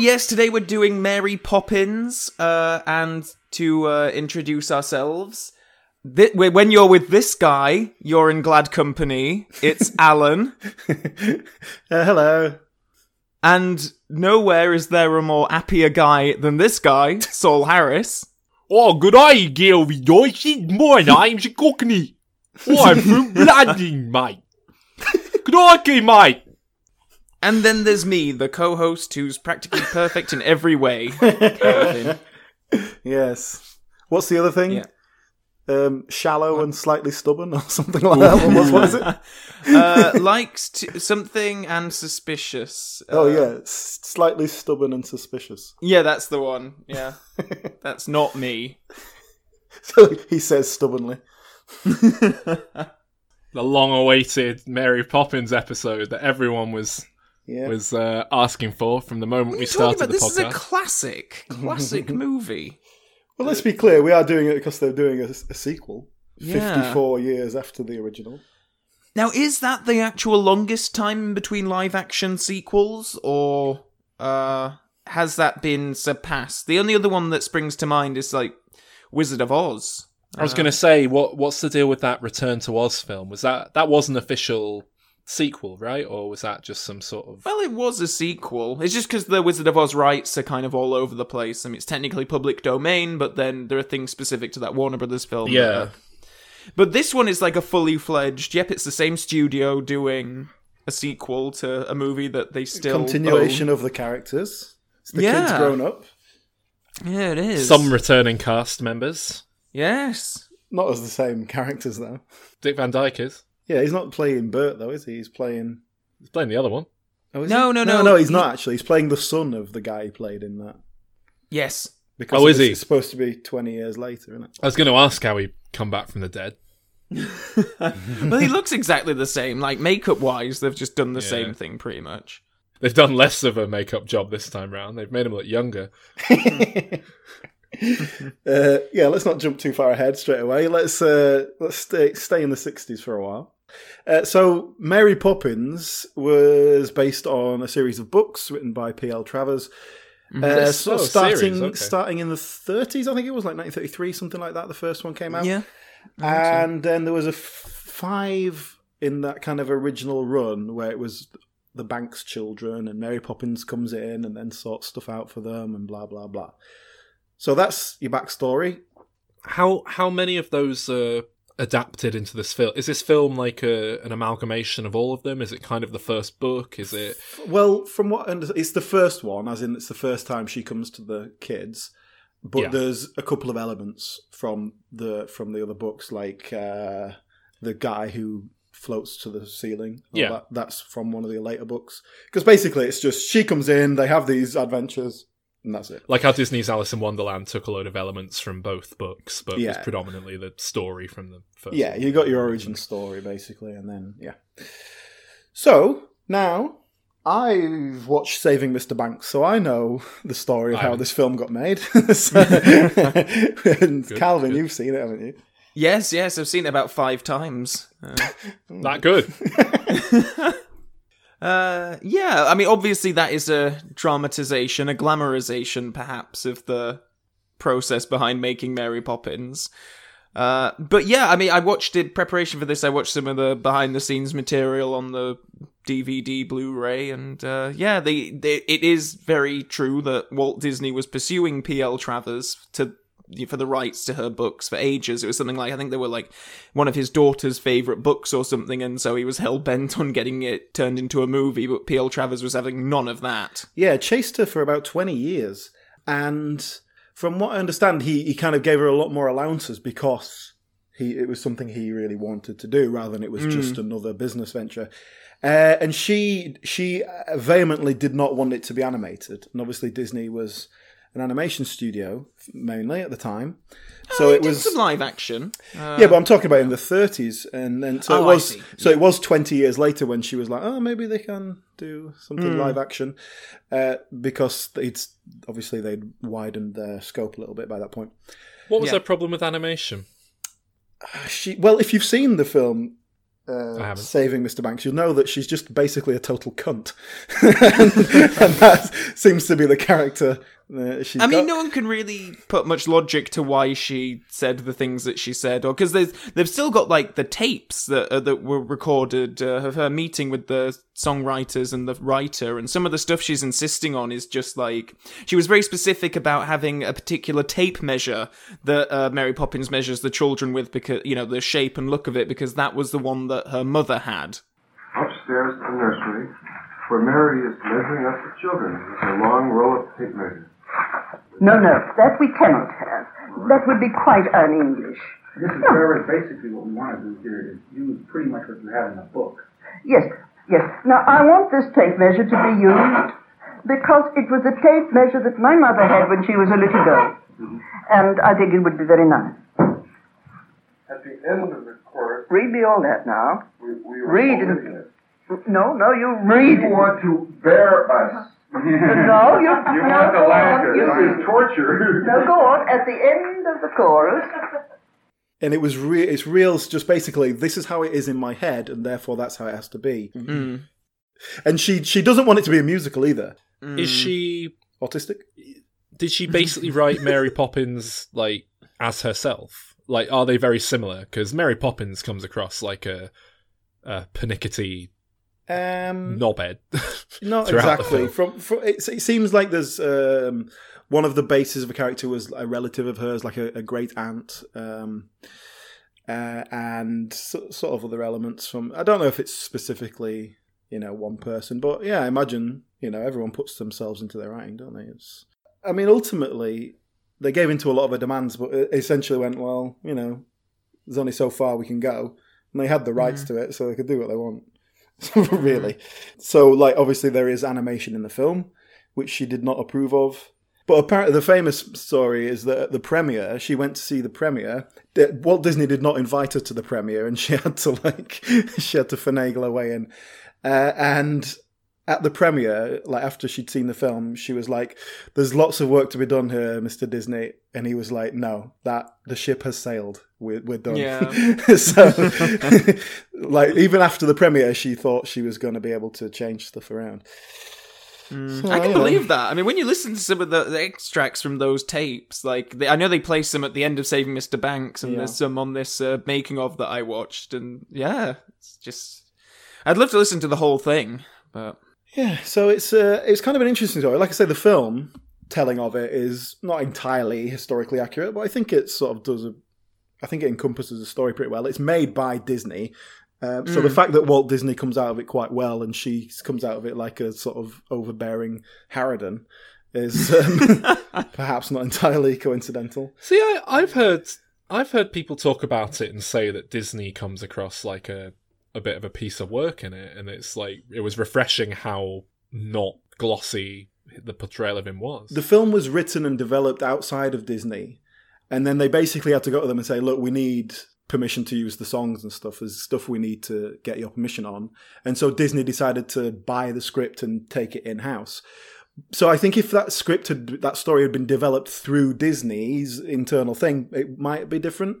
Hello, yes, today we're doing Mary Poppins, uh, and to uh, introduce ourselves, thi- when you're with this guy, you're in glad company. It's Alan, Uh, hello. and nowhere is there a more happier guy than this guy, Saul Harris. Oh, good eye, Gail Rejoicing. My name's Cockney. I'm from Blanding, mate. Good eye, mate. And then there's me, the co-host who's practically perfect in every way. Yes. What's the other thing? Yeah. Um, shallow and slightly stubborn, or something like that. What was, what is it? uh, likes to, something and suspicious. Oh Uh, yeah, s- slightly stubborn and suspicious. yeah, that's the one. Yeah, that's not me. So he says stubbornly. The long-awaited Mary Poppins episode that everyone was Yeah. was uh, asking for from the moment we What are you talking started about? the This is a podcast. classic, classic movie. well, let's be clear. We are doing it because they're doing a, a sequel. Yeah. Fifty-four years after the original. Now, is that the actual longest time between live action sequels, or uh, has that been surpassed? The only other one that springs to mind is like Wizard of Oz. I was going to say, what what's the deal with that Return to Oz film? Was that that was an official sequel, right, or was that just some sort of? Well, it was a sequel. It's just because the Wizard of Oz rights are kind of all over the place. I mean, it's technically public domain, but then there are things specific to that Warner Brothers film. Yeah. are- But this one is like a fully fledged. Yep, it's the same studio doing a sequel to a movie that they still Continuation own. of the characters. It's the Yeah. kids grown up, Yeah, it is. Some returning cast members. yes. not as the same characters though. Dick Van Dyke is. Yeah, he's not playing Bert though, is he? He's playing. He's playing the other one. Oh, No, he? no, no, no. no. He's He- not actually. He's playing the son of the guy he played in that. Yes. Because Oh, is he? It's supposed to be twenty years later, isn't it? I was going to ask how he come back from the dead. well, he looks exactly the same. Like makeup wise, they've just done the Yeah. same thing pretty much. They've done less of a makeup job this time round. They've made him look younger. Uh, yeah, let's not jump too far ahead straight away. Let's uh, let's stay stay in the '60s for a while. Uh, so, Mary Poppins was based on a series of books written by P.L. Travers. Uh, of Oh, starting series, okay. starting in the 30s, I think it was like 1933, something like that. The first one came out, Yeah. and then there was a f- five in that kind of original run where it was the Banks children, and Mary Poppins comes in and then sorts stuff out for them, and blah blah blah. So that's your backstory. How how many of those are adapted into this film? Is this film like a, an amalgamation of all of them? Is it kind of the first book? Is it Well, from what under- it's the first one, as in it's the first time she comes to the kids. But Yeah. there's a couple of elements from the from the other books, like uh, the guy who floats to the ceiling. Yeah. that, that's from one of the later books. Because basically, it's just she comes in, they have these adventures, and that's it. like how Disney's Alice in Wonderland took a load of elements from both books, but was predominantly the story from the first? Yeah, you got your origin story basically, and then yeah. So now I've watched Saving Mr. Banks, so I know the story of I how this film got made. So- and Calvin, good. you've seen it, haven't you? Yes, yes, I've seen it about five times. Uh, that good. Uh, yeah, I mean, obviously that is a dramatization, a glamorization, perhaps, of the process behind making Mary Poppins. Uh, but yeah, I mean, I watched in preparation for this. I watched some of the behind-the-scenes material on the DVD, Blu-ray, and uh, yeah, they, they it is very true that Walt Disney was pursuing P.L. Travers to for the rights to her books for ages. It was something like I think they were like one of his daughter's favorite books or something, and so he was hell bent on getting it turned into a movie. But P.L. Travers was having none of that. Yeah, chased her for about 20 years. And from what I understand, he, he kind of gave her a lot more allowances because he it was something he really wanted to do rather than it was just another business venture. Uh, and she she vehemently did not want it to be animated. And obviously, Disney was an animation studio mainly at the time. So He it did was some live action. Uh, yeah, but I'm talking about in the 30s, and then so Oh, it was see. so it was 20 years later when she was like, oh, maybe they can do something Hmm. live action, uh, because it's obviously they'd widened their scope a little bit by that point. What was Yeah. their problem with animation? She well, if you've seen the film, uh. Saving Mr. Banks, you'll know that she's just basically a total cunt, and, and that seems to be the character uh, she's I mean, got. no one can really put much logic to why she said the things that she said, or because there's, they've still got like the tapes that uh, that were recorded uh, of her meeting with the songwriters and the writer, and some of the stuff she's insisting on is just like she was very specific about having a particular tape measure that uh, Mary Poppins measures the children with because you know the shape and look of it because that was the one that her mother had. Upstairs in the nursery, where Mary is measuring up the children with a long row of tape measures. No, no, that we cannot have. That would be quite un-English. Mrs. Travers, basically what we want to do here is use pretty much what you have in the book. Yes, yes. Now, I want this tape measure to be used because it was a tape measure that my mother had when she was a little girl. Mm-hmm. And I think it would be very nice. At the end of the chorus, Read me all that now. we, we Read it. No, no, you read You want to bear us. No, you, You no, want the laughter. You, This is torture. no, go on. At the end of the chorus, and it was real. it's real just basically this is how it is in my head and therefore that's how it has to be mm-hmm. and she she doesn't want it to be a musical either mm. Is she? autistic Did she basically write Mary Poppins like as herself? Like, are they very similar? Because Mary Poppins comes across like a, a pernickety um knobhead. not exactly. from, from it, it seems like there's um one of the bases of a character was a relative of hers like a, a great aunt um uh, and so, sort of other elements from i don't know if it's specifically you know one person but yeah i imagine you know everyone puts themselves into their writing don't they? It's i mean ultimately they gave into a lot of her demands but essentially went well you know there's only so far we can go. And they had the rights to it so they could do what they want really so like obviously there is animation in the film which she did not approve of but apparently the famous story is that at the premiere she went to see the premiere walt disney did not invite her to the premiere and she had to like she had to finagle her way in uh, and at the premiere, like after she'd seen the film, she was like, "There's lots of work to be done here, Mr. Disney," and he was like, "No, that the ship has sailed. We're we're done." Yeah. so, like even after the premiere, she thought she was going to be able to change stuff around. So, I can know. believe that. I mean, when you listen to some of the, the extracts from those tapes, like they, I know they play some at the end of Saving Mr. Banks, and Yeah. there's some on this uh, making of that I watched, and yeah, it's just I'd love to listen to the whole thing, but Yeah, so it's uh, it's kind of an interesting story. Like I say, the film telling of it is not entirely historically accurate, but I think it sort of does a. I think it encompasses the story pretty well. It's made by Disney, um, so the fact that Walt Disney comes out of it quite well, and she comes out of it like a sort of overbearing harridan, is um, perhaps not entirely coincidental. See, I, I've heard I've heard people talk about it and say that Disney comes across like a a bit of a piece of work in it, and it's like it was refreshing how not glossy the portrayal of him was. The film was written and developed outside of Disney, and then they basically had to go to them and say, "Look, we need permission to use the songs and stuff. There's stuff we need to get your permission on." And so Disney decided to buy the script and take it in house. So I think if that script had that story had been developed through Disney's internal thing, it might be different.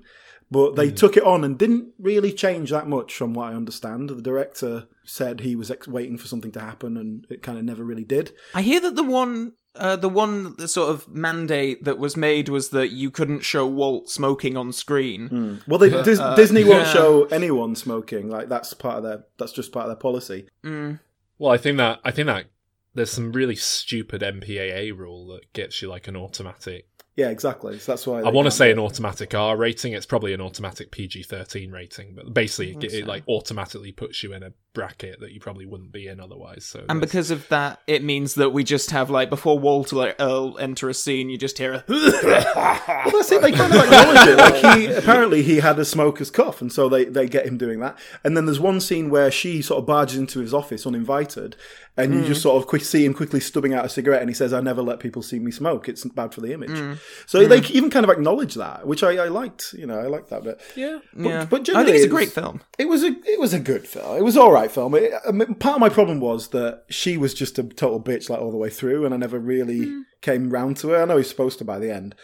But they hmm. took it on and didn't really change that much, from what I understand. The director said he was ex- waiting for something to happen, and it kind of never really did. I hear that the one. Uh, the one the sort of mandate that was made was that you couldn't show Walt smoking on screen. Hmm. Well, they, Dis- uh, Disney won't yeah. show anyone smoking. Like that's part of their. That's just part of their policy. Hmm. Well, I think that I think that there's some really stupid MPAA rule that gets you like an automatic. Yeah, exactly. So that's why I want to say an automatic R rating. It's probably an automatic PG-13 rating, but basically it, it like automatically puts you in a bracket that you probably wouldn't be in otherwise. So And there's- because of that, it means that we just have like before Walter like Earl enter a scene, you just hear a. Well, that's it. They kind of acknowledge it. Like he apparently he had a smoker's cough, and so they they get him doing that. And then there's one scene where she sort of barges into his office uninvited, and you just mm. sort of quick see him quickly stubbing out a cigarette, and he says, "I never let people see me smoke. It's bad for the image." Mm. So they mm. even kind of acknowledge that, which I, I liked. You know, I liked that bit. yeah, yeah, but I generally think it's a great film. It was a it was a good film. It was all right film. It, I mean, part of my problem was that she was just a total bitch like all the way through, and I never really hmm. came round to her. I know he's supposed to by the end,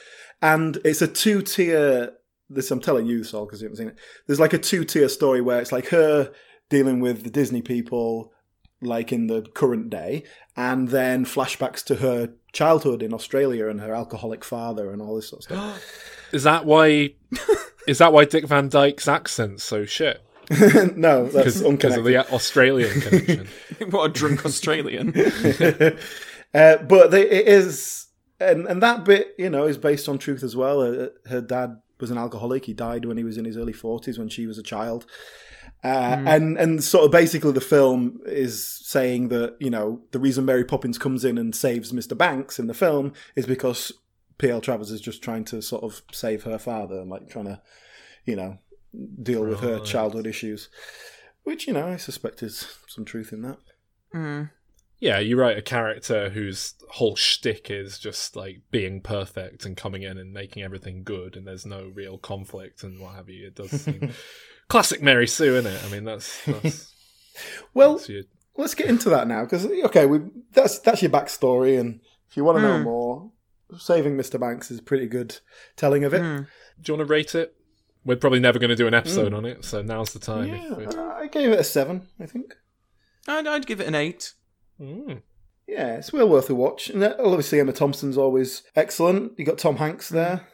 and it's a two tier this. I'm telling you, Saul, because you haven't seen it. There's like a two tier story where it's like her dealing with the Disney people, like in the current day, and then flashbacks to her childhood in Australia and her alcoholic father and all this sort of stuff. Is that why? is that why Dick Van Dyke's accent's so shit? no, that's Because of the Australian connection. what a drunk Australian. uh, but they, it is, and and that bit, you know, is based on truth as well. Uh, her dad was an alcoholic. He died when he was in his early forties, when she was a child. Uh, And and sort of basically the film is saying that you know the reason Mary Poppins comes in and saves Mr. Banks in the film is because P.L. Travers is just trying to sort of save her father and like trying to, you know, deal with her childhood issues, which you know I suspect is some truth in that. Mm. Yeah, you write a character whose whole shtick is just like being perfect and coming in and making everything good, and there's no real conflict and what have you. It does seem classic Mary Sue, isn't it? I mean, that's that's, Well, that's your, let's get into that now because okay, we that's that's your backstory, and if you want to know Mm. more, saving Mr. Banks is pretty good telling of it. Mm. do you want to rate it? We're probably never going to do an episode on it, so now's the time. Yeah, we're- I gave it a seven. I think. I'd, I'd give it an eight. Mm. Yeah, it's well worth a watch. And uh, obviously, Emma Thompson's always excellent. You got Tom Hanks there.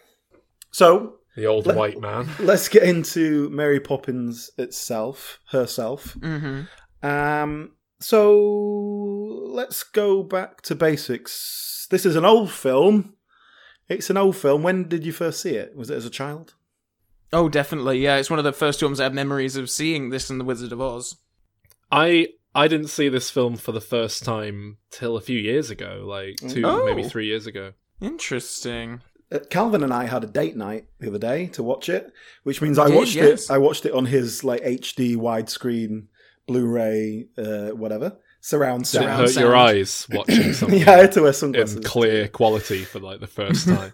So The old Let- white man. let's get into Mary Poppins itself, herself. Mm-hmm. Um, so let's go back to basics. This is an old film. It's an old film. When did you first see it? Was it as a child? Oh, definitely. Yeah, it's one of the first films I have memories of seeing this in The Wizard of Oz. I I didn't see this film for the first time till a few years ago, like two, Oh. maybe three years ago. Interesting. Uh, Calvin and I had a date night the other day to watch it, which means I Did, watched yes. it. I watched it on his like HD widescreen Blu-ray, uh, whatever surround Did it sound. Surround hurt your eyes watching something yeah, I had to wear sunglasses. in clear quality for like the first time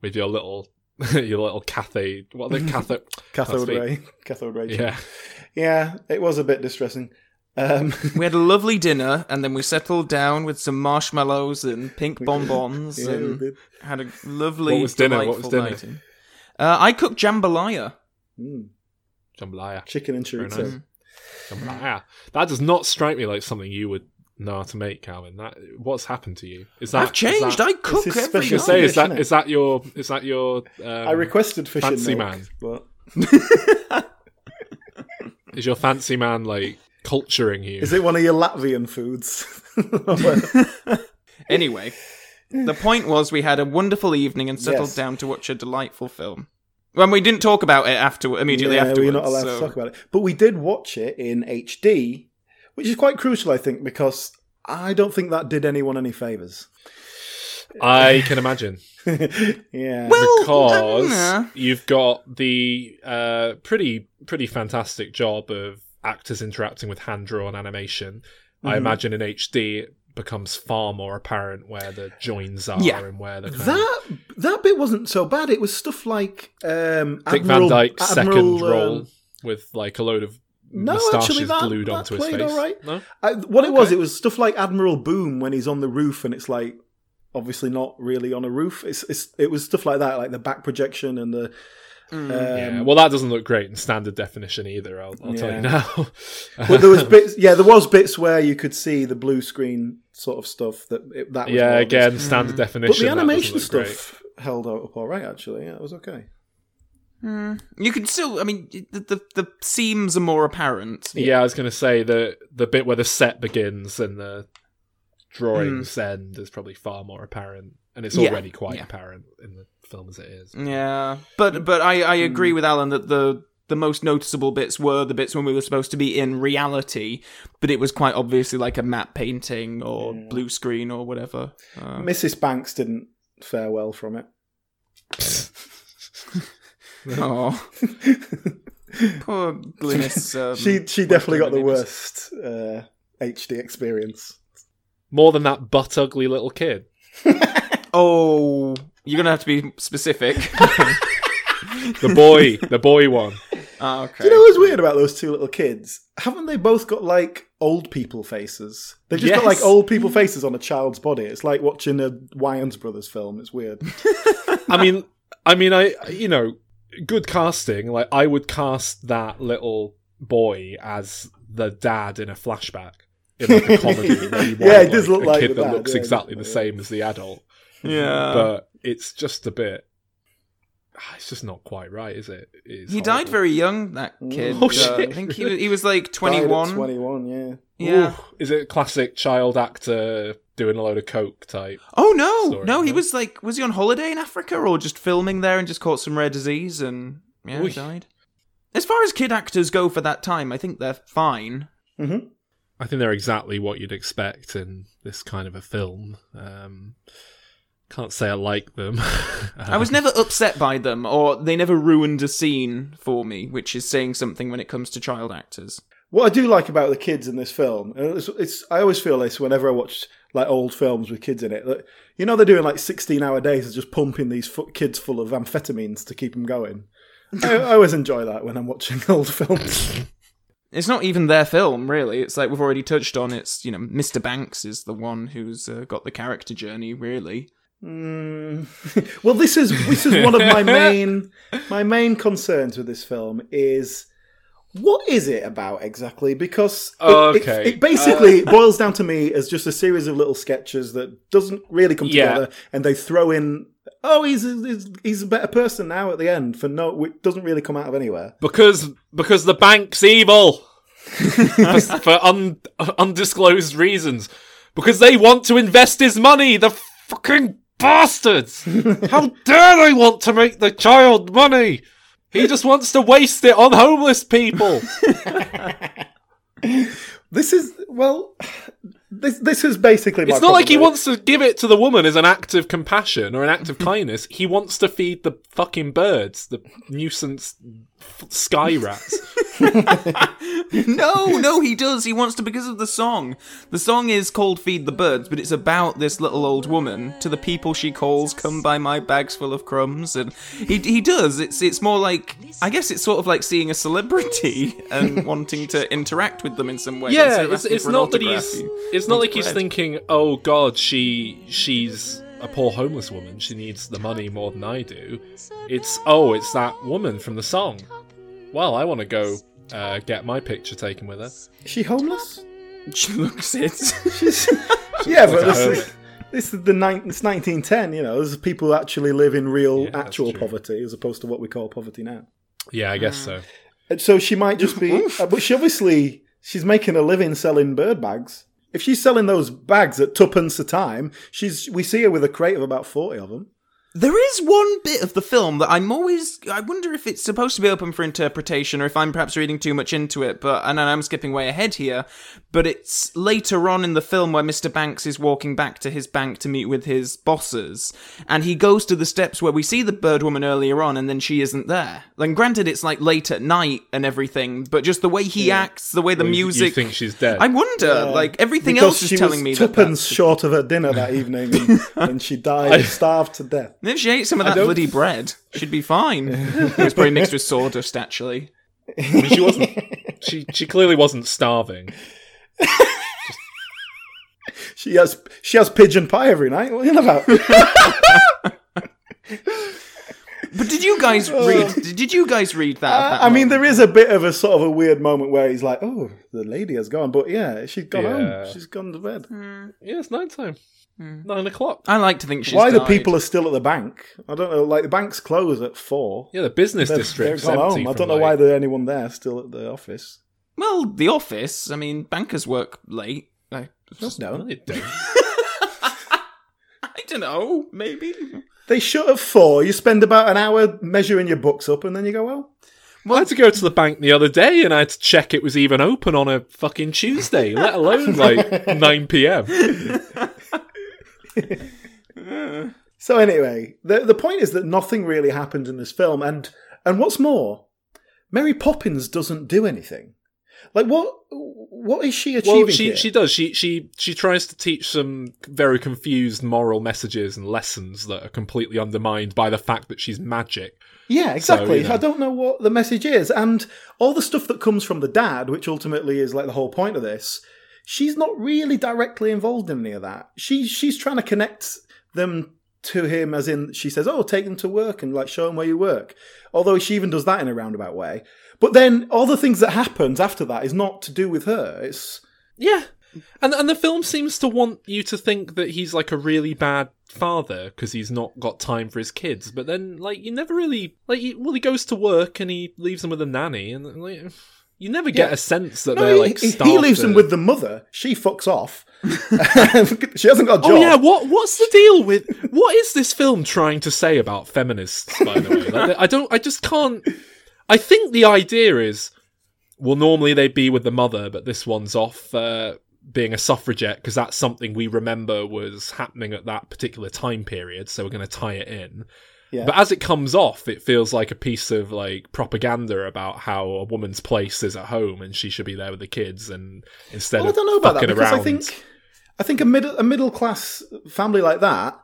with your little your little cathode? What are the cathode? Cathode ray, cathode ray. Yeah, yeah, it was a bit distressing. Um, We had a lovely dinner, and then we settled down with some marshmallows and pink bonbons, yeah, and had a lovely, What was dinner? What was dinner? Uh, I cooked jambalaya. Mm, jambalaya. chicken and Very chorizo. nice. Jambalaya. That does not strike me like something you would know how to make, Calvin. That what's happened to you? Is that I've changed. That, I cook his every special I was gonna say, is dish, that innit? is that your is that your um, I requested fish Fancy milk, man. but is your fancy man like culturing you? is it one of your Latvian foods? Anyway, the point was we had a wonderful evening and settled Yes. down to watch a delightful film. When we didn't talk about it after immediately yeah, afterwards. we're not allowed so- to talk about it. But we did watch it in HD, which is quite crucial, I think, because I don't think that did anyone any favors. I can imagine yeah. Well, because uh, you've got the uh, pretty pretty fantastic job of actors interacting with hand drawn animation. I Mhm. imagine in HD it becomes far more apparent where the joins are Yeah. and where the kind of- that that bit wasn't so bad. It was stuff like um, Dick Admiral, Van Dyke's Admiral, second role um, with like a load of No, actually, that- glued that onto his played face. all right. No? I, what it was, it was stuff like Admiral Boom when he's on the roof, and it's like obviously not really on a roof. It's, it's it was stuff like that, like the back projection and the. Mm. Um, yeah. Well, that doesn't look great in standard definition either. I'll, I'll tell you now. but there was bits, yeah, there was bits where you could see the blue screen sort of stuff that it, that was yeah, again, standard But definition. But the animation look great. stuff held out up all right. Actually, yeah, it was okay. Mm. You can still, I mean, the, the the seams are more apparent. Yeah, I was going to say the the bit where the set begins and the drawings end is probably far more apparent, and it's Yeah, already quite yeah. apparent in the film as it is. Yeah, but but I I agree with Alan that the the most noticeable bits were the bits when we were supposed to be in reality, but it was quite obviously like a matte painting or Yeah. blue screen or whatever. Uh, Mrs. Banks didn't fare well from it. oh, poor Glynis. Um, she she definitely got the worst uh, HD experience. More than that butt ugly little kid. Oh, you're gonna have to be specific. The boy, the boy one. Ah, okay. Do you know what's weird about those two little kids? Haven't they both got like old people faces? They've just got like old people faces on a child's body. It's like watching a Wayans Brothers film. It's weird. I mean, I mean, I you know, good casting. Like I would cast that little boy as the dad in a flashback in like a comedy. where you want, Yeah, it does look a like kid that dad, looks yeah, exactly the definitely, same as the adult. Yeah. but it's just a bit. Ah, It's just not quite right, is it? It's he died very young, that kid. Oh, Uh, shit, I think he was, he was like Died at 21. 21, yeah. Yeah. Ooh, is it a classic child actor doing a load of coke type? Oh no, Story, no, he huh? was like, was he on holiday in Africa or just filming there and just caught some rare disease and yeah, Oy. he died. As far as kid actors go for that time, I think they're fine. hmm I think they're exactly what you'd expect in this kind of a film. Um, can't say I like them. I was never upset by them, or they never ruined a scene for me, which is saying something when it comes to child actors. What I do like about the kids in this film, and it's, it's I always feel this whenever I watch like old films with kids in it. That, you know, they're doing like sixteen-hour days of just pumping these fu- kids full of amphetamines to keep them going. I, I always enjoy that when I'm watching old films. It's not even their film, really. It's like we've already touched on. It's you know, Mr. Banks is the one who's uh, got the character journey, really. Mm. well, this is this is one of my main my main concerns with this film is what is it about exactly? Because it, it- Okay. it, basically boils down to me as just a series of little sketches that doesn't really come Yeah. together, and they throw in. Oh, he's a, he's, he's a better person now at the end for no, it doesn't really come out of anywhere. because because the bank's evil for, for un, undisclosed reasons. Because they want to invest his money. The fucking bastards! How dare they want to make the child money? He just wants to waste it on homeless people. This is well, this this is basically. my It's not like he problem. wants to give it to the woman as an act of compassion or an act of kindness. He wants to feed the fucking birds, the nuisance f- sky rats. no, no, he does. He wants to because of the song. The song is called Feed the Birds, but it's about this little old woman. To the people she calls, come by my bags full of crumbs. And he he does. It's it's more like I guess it's sort of like seeing a celebrity and wanting to interact with them in some way. yeah, it's, it's not that he's he it's not wants like he's bread. thinking, oh god, she she's a poor homeless woman. She needs the money more than I do. It's oh, it's that woman from the song. Well, I want to go uh, get my picture taken with her. Is she homeless? She looks it. She's, yeah, but this is, this is the nine, it's 1910. You know, there's people who actually live in real, Yeah, that's actual true. poverty as opposed to what we call poverty now. Yeah, I guess so. And so she might just be, uh, but she obviously she's making a living selling bird bags. If she's selling those bags at tuppence a time, she's we see her with a crate of about forty of them. There is one bit of the film that I'm always. I wonder if it's supposed to be open for interpretation or if I'm perhaps reading too much into it, but. And I'm skipping way ahead here. But it's later on in the film where Mr. Banks is walking back to his bank to meet with his bosses. And he goes to the steps where we see the bird woman earlier on and then she isn't there. Like, granted, it's like late at night and everything, but just the way he acts, the way the music—you think she's dead? I wonder, like, everything Because else is telling was me that. tuppence that's- short of her dinner that evening, and, and she died starved to death. If she ate some of that bloody bread, she'd be fine. it was probably mixed with sawdust, actually. I mean, she wasn't. She she clearly wasn't starving. She has she has pigeon pie every night. What are you about? But did you guys read? Did you guys read that? at that Uh, I mean, there is a bit of a sort of a weird moment where he's like, "Oh, the lady has gone," but yeah, she's gone Yeah. home. She's gone to bed. Yeah, it's night time. Nine o'clock. I like to think she's Why the people are still at the bank? I don't know. Like the bank's close at four. Yeah, the business They've, district's they've gone empty. home. I don't know like- why there's anyone there still at the office. Well, the office. I mean, bankers work late. I, No, No, they don't. I don't know. Maybe. they shut at four. You spend about an hour measuring your books up, and then you go, "Well, I had to go to the bank the other day and I had to check it was even open on a fucking Tuesday, let alone like 9 p.m. So anyway, the the point is that nothing really happened in this film, and and what's more, Mary Poppins doesn't do anything. Like what what is she achieving Well, she here? she does. She she she tries to teach some very confused moral messages and lessons that are completely undermined by the fact that she's magic. yeah, exactly. you know. I don't know what the message is, and all the stuff that comes from the dad, which ultimately is like the whole point of this. She's not really directly involved in any of that. She she's trying to connect them to him as in she says, "Oh, take them to work and like show them where you work." Although she even does that in a roundabout way. But then all the things that happens after that is not to do with her. It's Yeah. And and the film seems to want you to think that he's like a really bad father because he's not got time for his kids. But then like you never really like he, well he goes to work and he leaves them with a nanny and like you never get Yeah. a sense that no, they're he, like he- he leaves them with the mother. She fucks off. she hasn't got a job. Oh yeah, what what's the deal with what is this film trying to say about feminists? By the way, like, I don't, I just can't. I think the idea is, well, normally they'd be with the mother, but this one's off uh, being a suffragette because that's something we remember was happening at that particular time period. So we're going to tie it in. Yeah. But as it comes off, it feels like a piece of like propaganda about how a woman's place is at home and she should be there with the kids, and instead Well, I don't know about that because around, I think I think a middle a middle class family like that,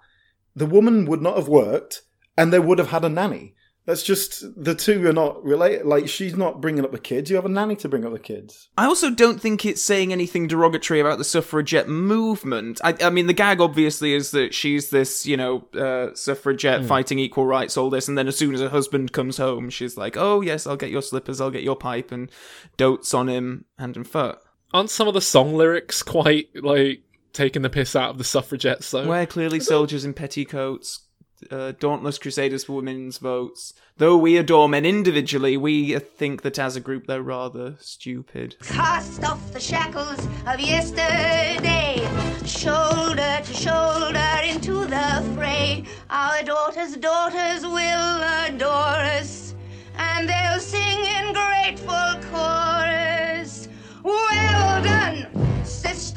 the woman would not have worked, and they would have had a nanny. That's just the two are not related. Like she's not bringing up the kids. You have a nanny to bring up the kids. I also don't think it's saying anything derogatory about the suffragette movement. I, I mean, the gag obviously is that she's this, you know, uh, suffragette fighting equal rights, all this, and then as soon as her husband comes home, she's like, "Oh yes, I'll get your slippers, I'll get your pipe," and dotes on him hand and foot. aren't some of the song lyrics quite like taking the piss out of the suffragettes though? We're clearly soldiers in petticoats, uh, dauntless crusaders for women's votes. Though we adore men individually, we think that as a group they're rather stupid. Cast off the shackles of yesterday, shoulder to shoulder into the fray. Our daughters' daughters will adore us, and they'll sing in grateful chorus. Well done,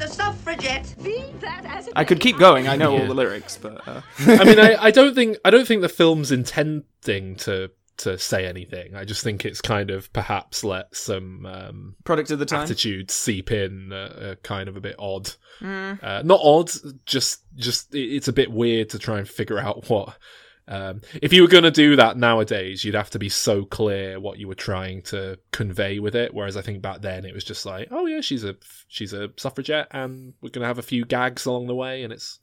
sister suffragette. Be that as it I could keep going. I know Yeah. all the lyrics, but uh, I mean, I, I don't think I don't think the film's intending to to say anything. I just think it's kind of perhaps let some um, product of the time. attitudes seep in, uh, uh, kind of a bit odd. Mm. Uh, not odd, just just it's a bit weird to try and figure out what. Um, if you were going to do that nowadays, you'd have to be so clear what you were trying to convey with it. Whereas I think back then it was just like, oh yeah, she's a she's a suffragette, and we're going to have a few gags along the way, and it's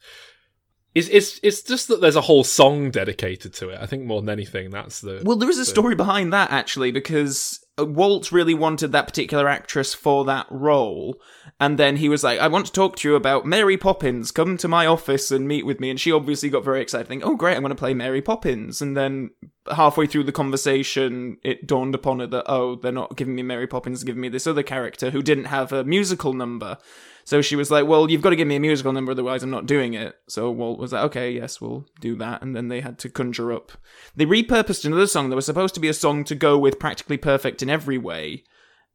it's it's it's just that there's a whole song dedicated to it. I think more than anything, that's the Well, there is a the- story behind that actually, because Uh, Walt really wanted that particular actress for that role, and then he was like, "I want to talk to you about Mary Poppins. Come to my office and meet with me." And she obviously got very excited, thinking, "Oh, great, I'm going to play Mary Poppins." And then halfway through the conversation, it dawned upon her that, "Oh, they're not giving me Mary Poppins, they're giving me this other character who didn't have a musical number." So she was like, "Well, you've got to give me a musical number, otherwise I'm not doing it." So Walt was like, "Okay, yes, we'll do that." And then they had to conjure up. They repurposed another song that was supposed to be a song to go with "Practically Perfect" in every way,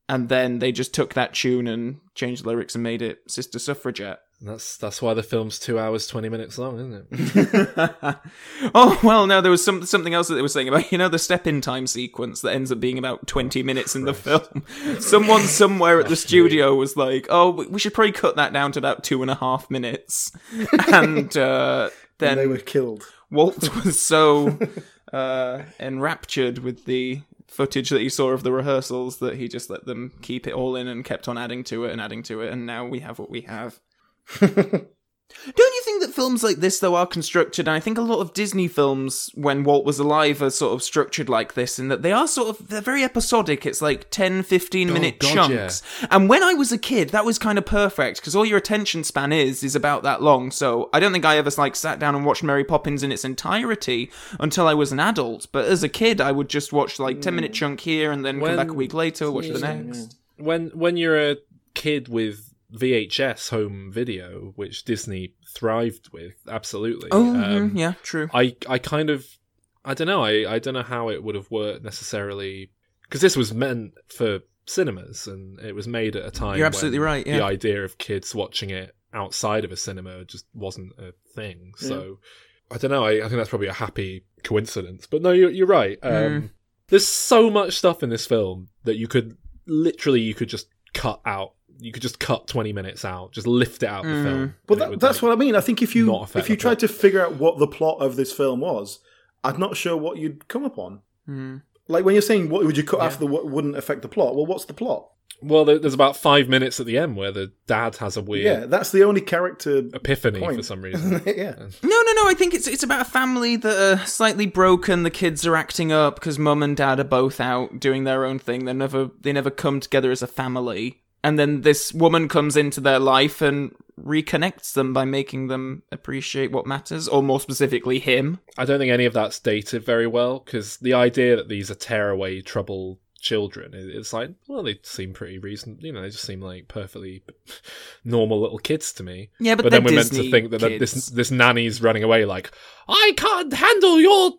and then they just took that tune and changed the lyrics and made it "Sister Suffragette." That's that's why the film's two hours twenty minutes long, isn't it? oh well, no, there was some something else that they were saying about you know the step-in time sequence that ends up being about twenty minutes in the film. Someone somewhere at the studio was like, "Oh, we we should probably cut that down to about two and a half minutes," and uh, then And they were killed. Walt was so uh, enraptured with the footage that he saw of the rehearsals that he just let them keep it all in and kept on adding to it and adding to it, and now we have what we have. Don't you think that films like this, though, are constructed? And I think a lot of Disney films, when Walt was alive, are sort of structured like this, in that they are sort of, they're very episodic. It's like 10, 15 minute God, chunks. And when I was a kid, that was kind of perfect, because all your attention span is, is about that long. So I don't think I ever, like, sat down and watched Mary Poppins in its entirety until I was an adult. But as a kid, I would just watch, like, 10 minute mm. chunk here and then come back a week later, watch the next. when when you're a kid with VHS home video, which Disney thrived with, absolutely. Oh, Um, yeah, true. I I kind of I don't know. I I don't know how it would have worked necessarily because this was meant for cinemas and it was made at a time. You're absolutely when right, yeah. The idea of kids watching it outside of a cinema just wasn't a thing. So I don't know. I, I think that's probably a happy coincidence. But no, you're you're right. Um, Mm. There's so much stuff in this film that you could literally you could just cut out. You could just cut 20 minutes out, just lift it out of the Mm. film. But that, would, that's like, what I mean. I think if you if you tried plot. to figure out what the plot of this film was, I'm not sure what you'd come upon. Mm. Like when you're saying what would you cut after the what wouldn't affect the plot? Well, what's the plot? Well, there's about five minutes at the end where the dad has a weird Yeah, that's the only character. epiphany point. for some reason. yeah. No, no, no. I think it's it's about a family that are slightly broken. The kids are acting up because mum and dad are both out doing their own thing. They never they never come together as a family. And then this woman comes into their life and reconnects them by making them appreciate what matters, or more specifically, him. I don't think any of that's dated very well because the idea that these are tearaway trouble children, it's like, well, they seem pretty reasonable. You know, they just seem like perfectly normal little kids to me. Yeah, but then they're we're meant to think that that this this nanny's running away like, I can't handle your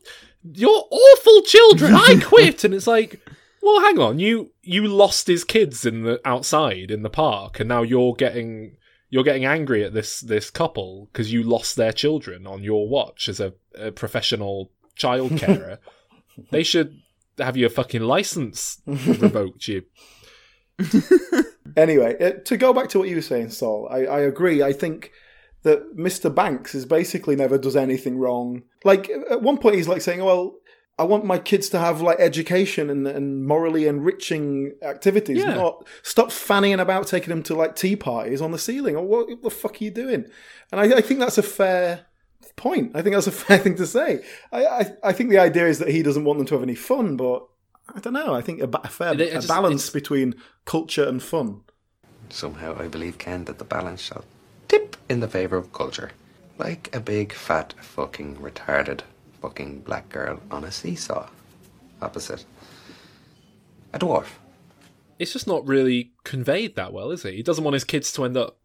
your awful children. I quit. and it's like, well, hang on, you you lost his kids in the outside in the park, and now you're getting. You're getting angry at this this couple because you lost their children on your watch as a, a professional child carer. they should have your fucking license revoked. You Anyway, uh, to go back to what you were saying, Saul, I, I agree. I think that Mr. Banks is basically never does anything wrong. Like at one point, he's like saying, "Well, I want my kids to have like education and, and morally enriching activities. Yeah. Not stop fanning about taking them to like tea parties on the ceiling. Or what the fuck are you doing?" And I, I think that's a fair point. I think that's a fair thing to say. I, I I think the idea is that he doesn't want them to have any fun, but I don't know. I think a, ba- a fair It- it a just- balance between culture and fun. Somehow I believe, Ken, that the balance shall tip in the favour of culture. Like a big, fat, fucking retarded fucking black girl on a seesaw. Opposite. A dwarf. it's just not really conveyed that well, is it? He doesn't want his kids to end up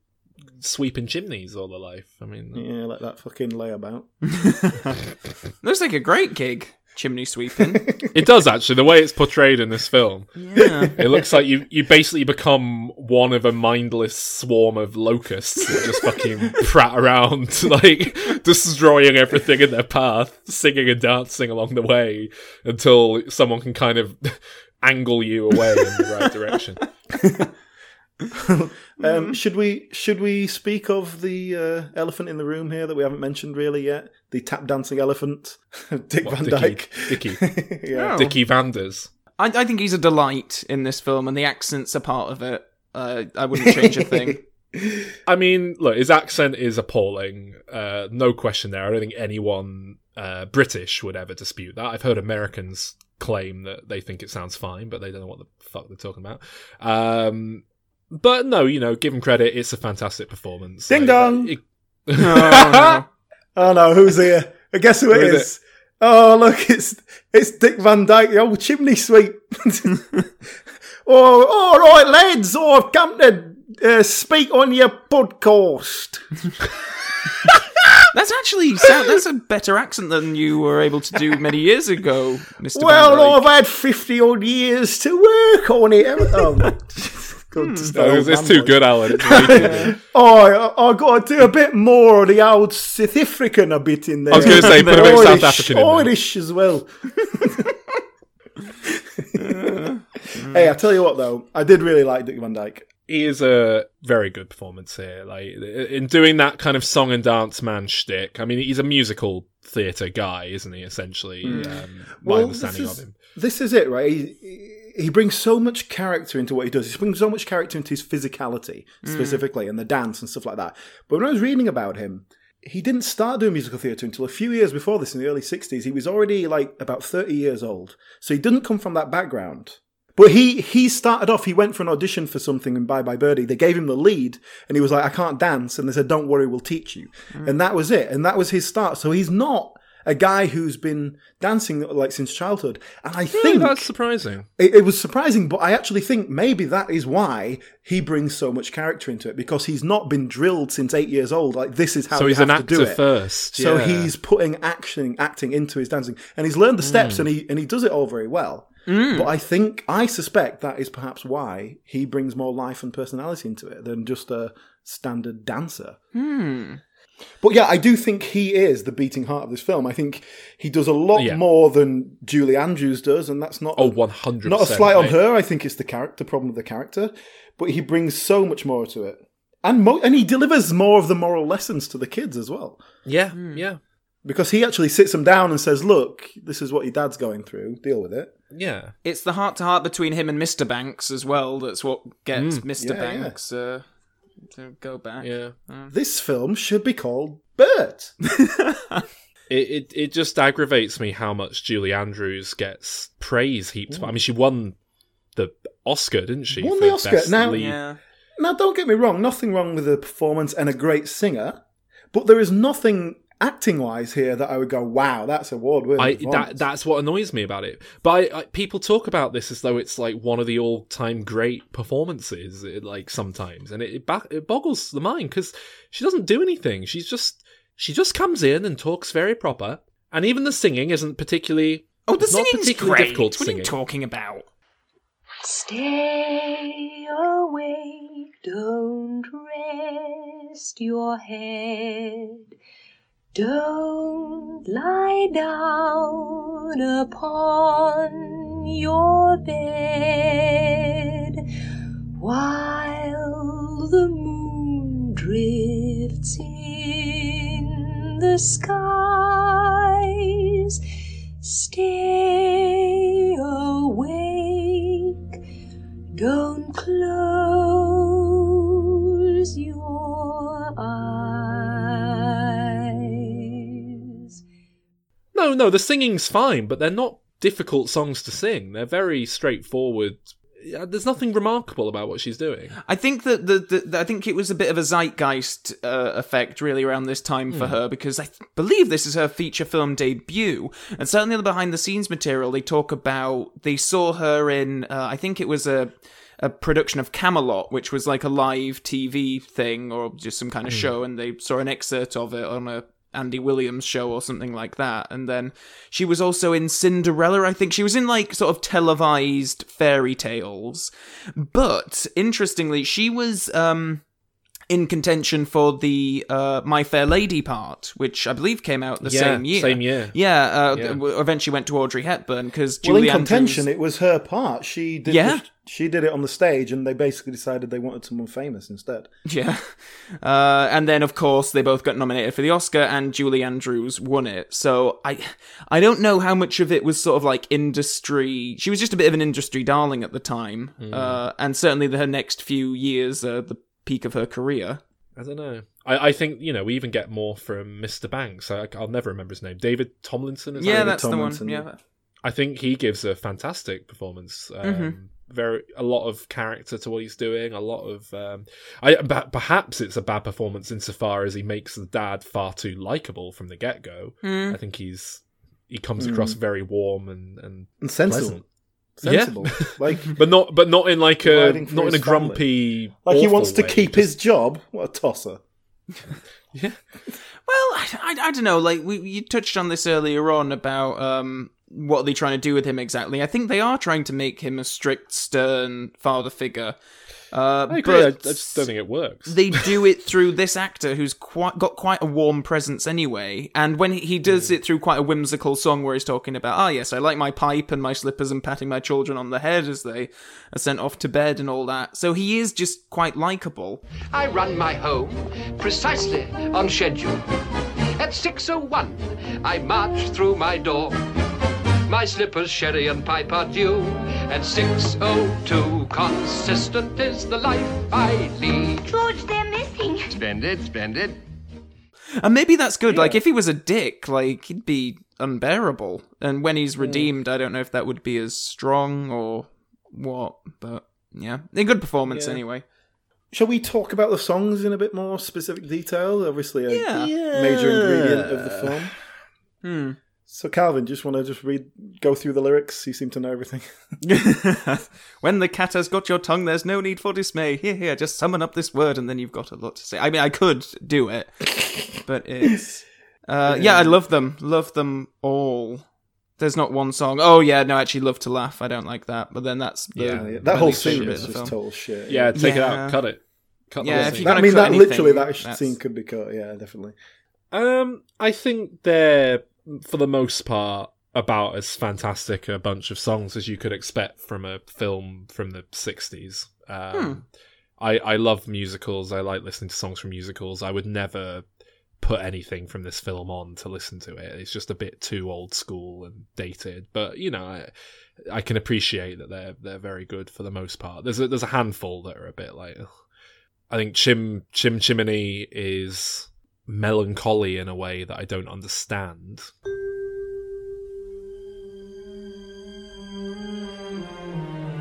sweeping chimneys all their life. I mean, Yeah, like that fucking layabout. Looks like a great gig, chimney sweeping. it does actually. The way it's portrayed in this film, yeah. it looks like you you basically become one of a mindless swarm of locusts that just fucking prat around, like destroying everything in their path, singing and dancing along the way until someone can kind of angle you away in the right direction. Um, should we should we speak of the uh, elephant in the room here that we haven't mentioned really yet? The tap dancing elephant, Dick What, Van Dickie- Dyke. Dickie. yeah. Oh. Dickie Vanders. I, I think he's a delight in this film, and the accents are part of it. Uh, I wouldn't change a thing. I mean, look, his accent is appalling. Uh, no question there. I don't think anyone uh, British would ever dispute that. I've heard Americans claim that they think it sounds fine, but they don't know what the fuck they're talking about. Um, but no, you know, give him credit. It's a fantastic performance. Ding Like, dong. it- Oh, no. Oh no, who's here? I guess who it Who is. is Oh look, it's it's Dick Van Dyke, the old chimney sweep. oh, all right, lads. Oh, I've come to uh, speak on your podcast. That's actually that's a better accent than you were able to do many years ago, Mister. Well, I've had fifty odd years to work on it. My- God, just that no, it's, it's too good, Alan. It's way too good. Oh, I, I got to do a bit more of the old South African a bit in there. I was gonna say, put a bit of South African in there. Irish as well. hey, I tell you what though, I did really like Dick Van Dyke. he is a very good performance here. Like in doing that kind of song and dance man shtick. I mean, he's a musical theatre guy, isn't he? Essentially, um, my understanding this of is- him. This is it, right? He, he brings so much character into what he does. He brings so much character into his physicality, mm. specifically, and the dance and stuff like that. But when I was reading about him, he didn't start doing musical theatre until a few years before this, in the early 60s. He was already like about 30 years old. So he didn't come from that background. But he he started off, he went for an audition for something in Bye Bye Birdie. They gave him the lead, and he was like, I can't dance. And they said, Don't worry, we'll teach you. Mm. And that was it. And that was his start. So he's not a guy who's been dancing like since childhood. And I Really, think that's surprising. it, it was surprising, but I actually think maybe that is why he brings so much character into it because he's not been drilled since eight years old. Like this is how So you he's have an to do actor it. first. So yeah. he's putting action, acting into his dancing, and he's learned the steps, and he and he does it all very well. But I think I suspect that is perhaps why he brings more life and personality into it than just a standard dancer. Hmm. But yeah, I do think he is the beating heart of this film. I think he does a lot Yeah. more than Julie Andrews does, and that's not oh a- one hundred. not a slight on her. I think it's the character problem of the character, but he brings so much more to it, and mo- and he delivers more of the moral lessons to the kids as well. Yeah, Hmm. yeah. Because he actually sits them down and says, "Look, this is what your dad's going through. Deal with it." Yeah. It's the heart to heart between him and Mr. Banks as well. That's what gets Mr. Yeah, yeah. Banks uh, to go back. Yeah. This film should be called Bert. It, it it just aggravates me how much Julie Andrews gets praise heaped. I mean, she won the Oscar, didn't she? Won the Oscar. Now- lead. Yeah. Now, don't get me wrong, nothing wrong with the performance and a great singer, but there is nothing acting wise here that I would go, wow, that's award winning. That that's what annoys me about it. But I, I, people talk about this as though it's like one of the all time great performances. It, like sometimes, and it it, ba- it boggles the mind because she doesn't do anything. She's just she just comes in and talks very proper, and even the singing isn't particularly. Oh, the it's not singing's particularly great. difficult What are you talking about? Stay awake, don't rest your head. Don't lie down upon your bed while the moon drifts in the skies. No, the singing's fine, but they're not difficult songs to sing. They're very straightforward. There's nothing remarkable about what she's doing. I think that the, the, the I think it was a bit of a zeitgeist uh, effect really around this time for her because I th- believe this is her feature film debut, and certainly the behind the scenes material they talk about they saw her in uh, I think it was a a production of Camelot, which was like a live TV thing or just some kind of show, and they saw an excerpt of it on a Andy Williams show or something like that. And then she was also in Cinderella. I think she was in like sort of televised fairy tales. But interestingly, she was um in contention for the uh, My Fair Lady part, which I believe came out the Yeah, same year. same year. Yeah, uh, Yeah. eventually went to Audrey Hepburn because well, Julie in contention, Andrews. it was her part. She did. Yeah. the- she did it on the stage, and they basically decided they wanted someone famous instead. Yeah. Uh, and then, of course, they both got nominated for the Oscar, and Julie Andrews won it. So I, I don't know how much of it was sort of like industry. She was just a bit of an industry darling at the time, uh, and certainly the, her next few years, uh, the peak of her career. I don't know. I, I think you know we even get more from Mr. Banks. I, I'll never remember his name. David Tomlinson. Is yeah, it? that's the one. Yeah. yeah. I think he gives a fantastic performance. Um, Very a lot of character to what he's doing. A lot of um, I perhaps it's a bad performance insofar as he makes the dad far too likable from the get go. I think he's he comes across very warm and and And sensible. pleasant. Sensible. Yeah. like, but not but not in like a not in a his family. grumpy like he wants to way, keep just- his job. What a tosser. yeah Well, I, I, I don't know. Like we you touched on this earlier on about um what are they trying to do with him exactly. I think they are trying to make him a strict, stern father figure. Uh, I agree. I, I just don't think it works. they do it through this actor who's quite got quite a warm presence anyway. And when he, he does it through quite a whimsical song where he's talking about, ah, yes, I like my pipe and my slippers and patting my children on the head as they are sent off to bed and all that. So he is just quite likable. I run my home precisely on schedule. At 6.01, I march through my door. My slippers, sherry, and pipe are due. At 6.02, consistent is the life I lead. George, they're missing. Spend it, spend it. And maybe that's good. Like, if he was a dick, like, he'd be unbearable. And when he's redeemed, I don't know if that would be as strong or what. But, yeah. A good performance, Yeah. anyway. Shall we talk about the songs in a bit more specific detail? Obviously, a Yeah. major ingredient of the film. Hmm. So, Calvin, just want to just read, go through the lyrics. You seem to know everything. when the cat has got your tongue, there's no need for dismay. Here, here, just summon up this word, and then you've got a lot to say. I mean, I could do it, but it's. Uh, yeah, I love them. Love them all. There's not one song. Oh yeah, no, I actually, love to laugh. I don't like that. But then that's the Yeah, Yeah, that whole scene favourite is just total shit. Yeah, take it out. Cut it. Cut the Yeah, if you're That, I mean, cut that anything, literally, that that's- scene could be cut. Yeah, definitely. Um, I think they're for the most part about as fantastic a bunch of songs as you could expect from a film from the '60s. Um, I I love musicals. I like listening to songs from musicals. I would never put anything from this film on to listen to it. It's just a bit too old school and dated. But you know, I, I can appreciate that they're they're very good for the most part. There's a, there's a handful that are a bit like. Ugh. I think Chim Chim Chimney is melancholy in a way that I don't understand.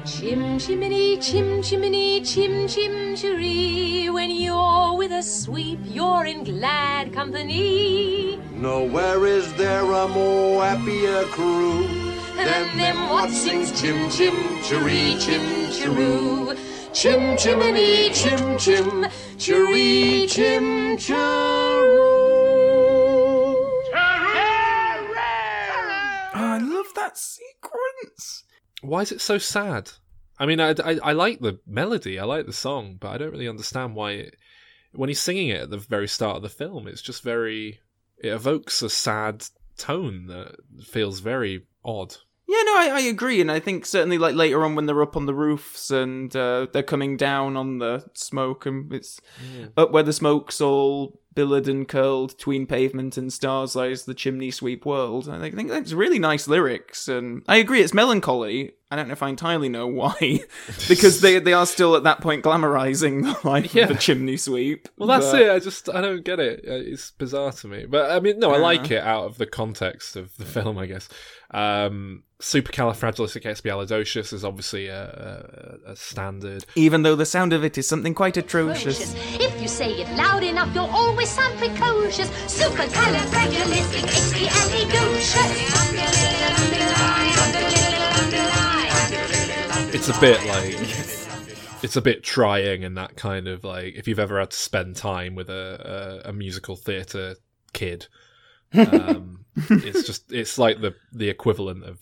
Chim chimney, chim chimney, chim chim chiree. When you're with a sweep, you're in glad company. Nowhere is there a more happier crew than them what sings chim chim chiree, chim chiroo. Chim chimney, chim chim chiree, chim chiroo. Oh, I love that sequence. Why is it so sad? I mean, I, I, I like the melody, I like the song, but I don't really understand why. It, when he's singing it at the very start of the film, it's just very. It evokes a sad tone that feels very odd. Yeah, no, I, I agree, and I think certainly like later on when they're up on the roofs and uh, they're coming down on the smoke, and it's up where the smoke's all billowed and curled between pavement and stars lies the chimney sweep world. I think that's really nice lyrics, and I agree it's melancholy. I don't know if I entirely know why, because they they are still at that point glamorizing the life Yeah. of the chimney sweep. Well, that's but- it. I just I don't get it. Uh, It's bizarre to me. But I mean, no, I like it out of the context of the film. I guess. Um, Supercalifragilisticexpialidocious is obviously a, a, a standard. Even though the sound of it is something quite atrocious. If you say it loud enough, you'll always sound precocious. Supercalifragilisticexpialidocious. It's a bit like it's a bit trying and that kind of like if you've ever had to spend time with a a, a musical theatre kid. Um, it's just it's like the the equivalent of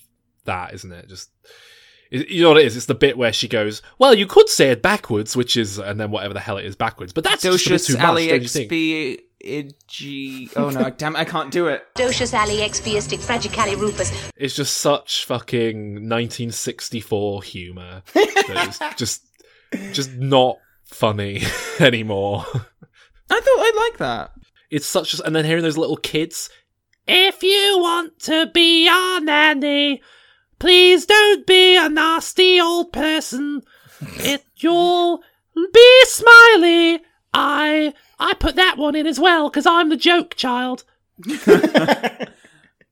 that, isn't it? Just you know what it is? It's the bit where she goes, "Well, you could say it backwards," which is, and then whatever the hell it is backwards. But that's just a bit Docious too much, Ali don't you think? XP Ig. Oh no, damn! I can't do it. Docious Ali expiastic fragicali rufus. It's just such fucking 1964 humor. just just not funny anymore. I thought I'd like that. It's such a, and then hearing those little kids. If you want to be our nanny, please don't be a nasty old person. It you'll be smiley. I I put that one in as well because I'm the joke child.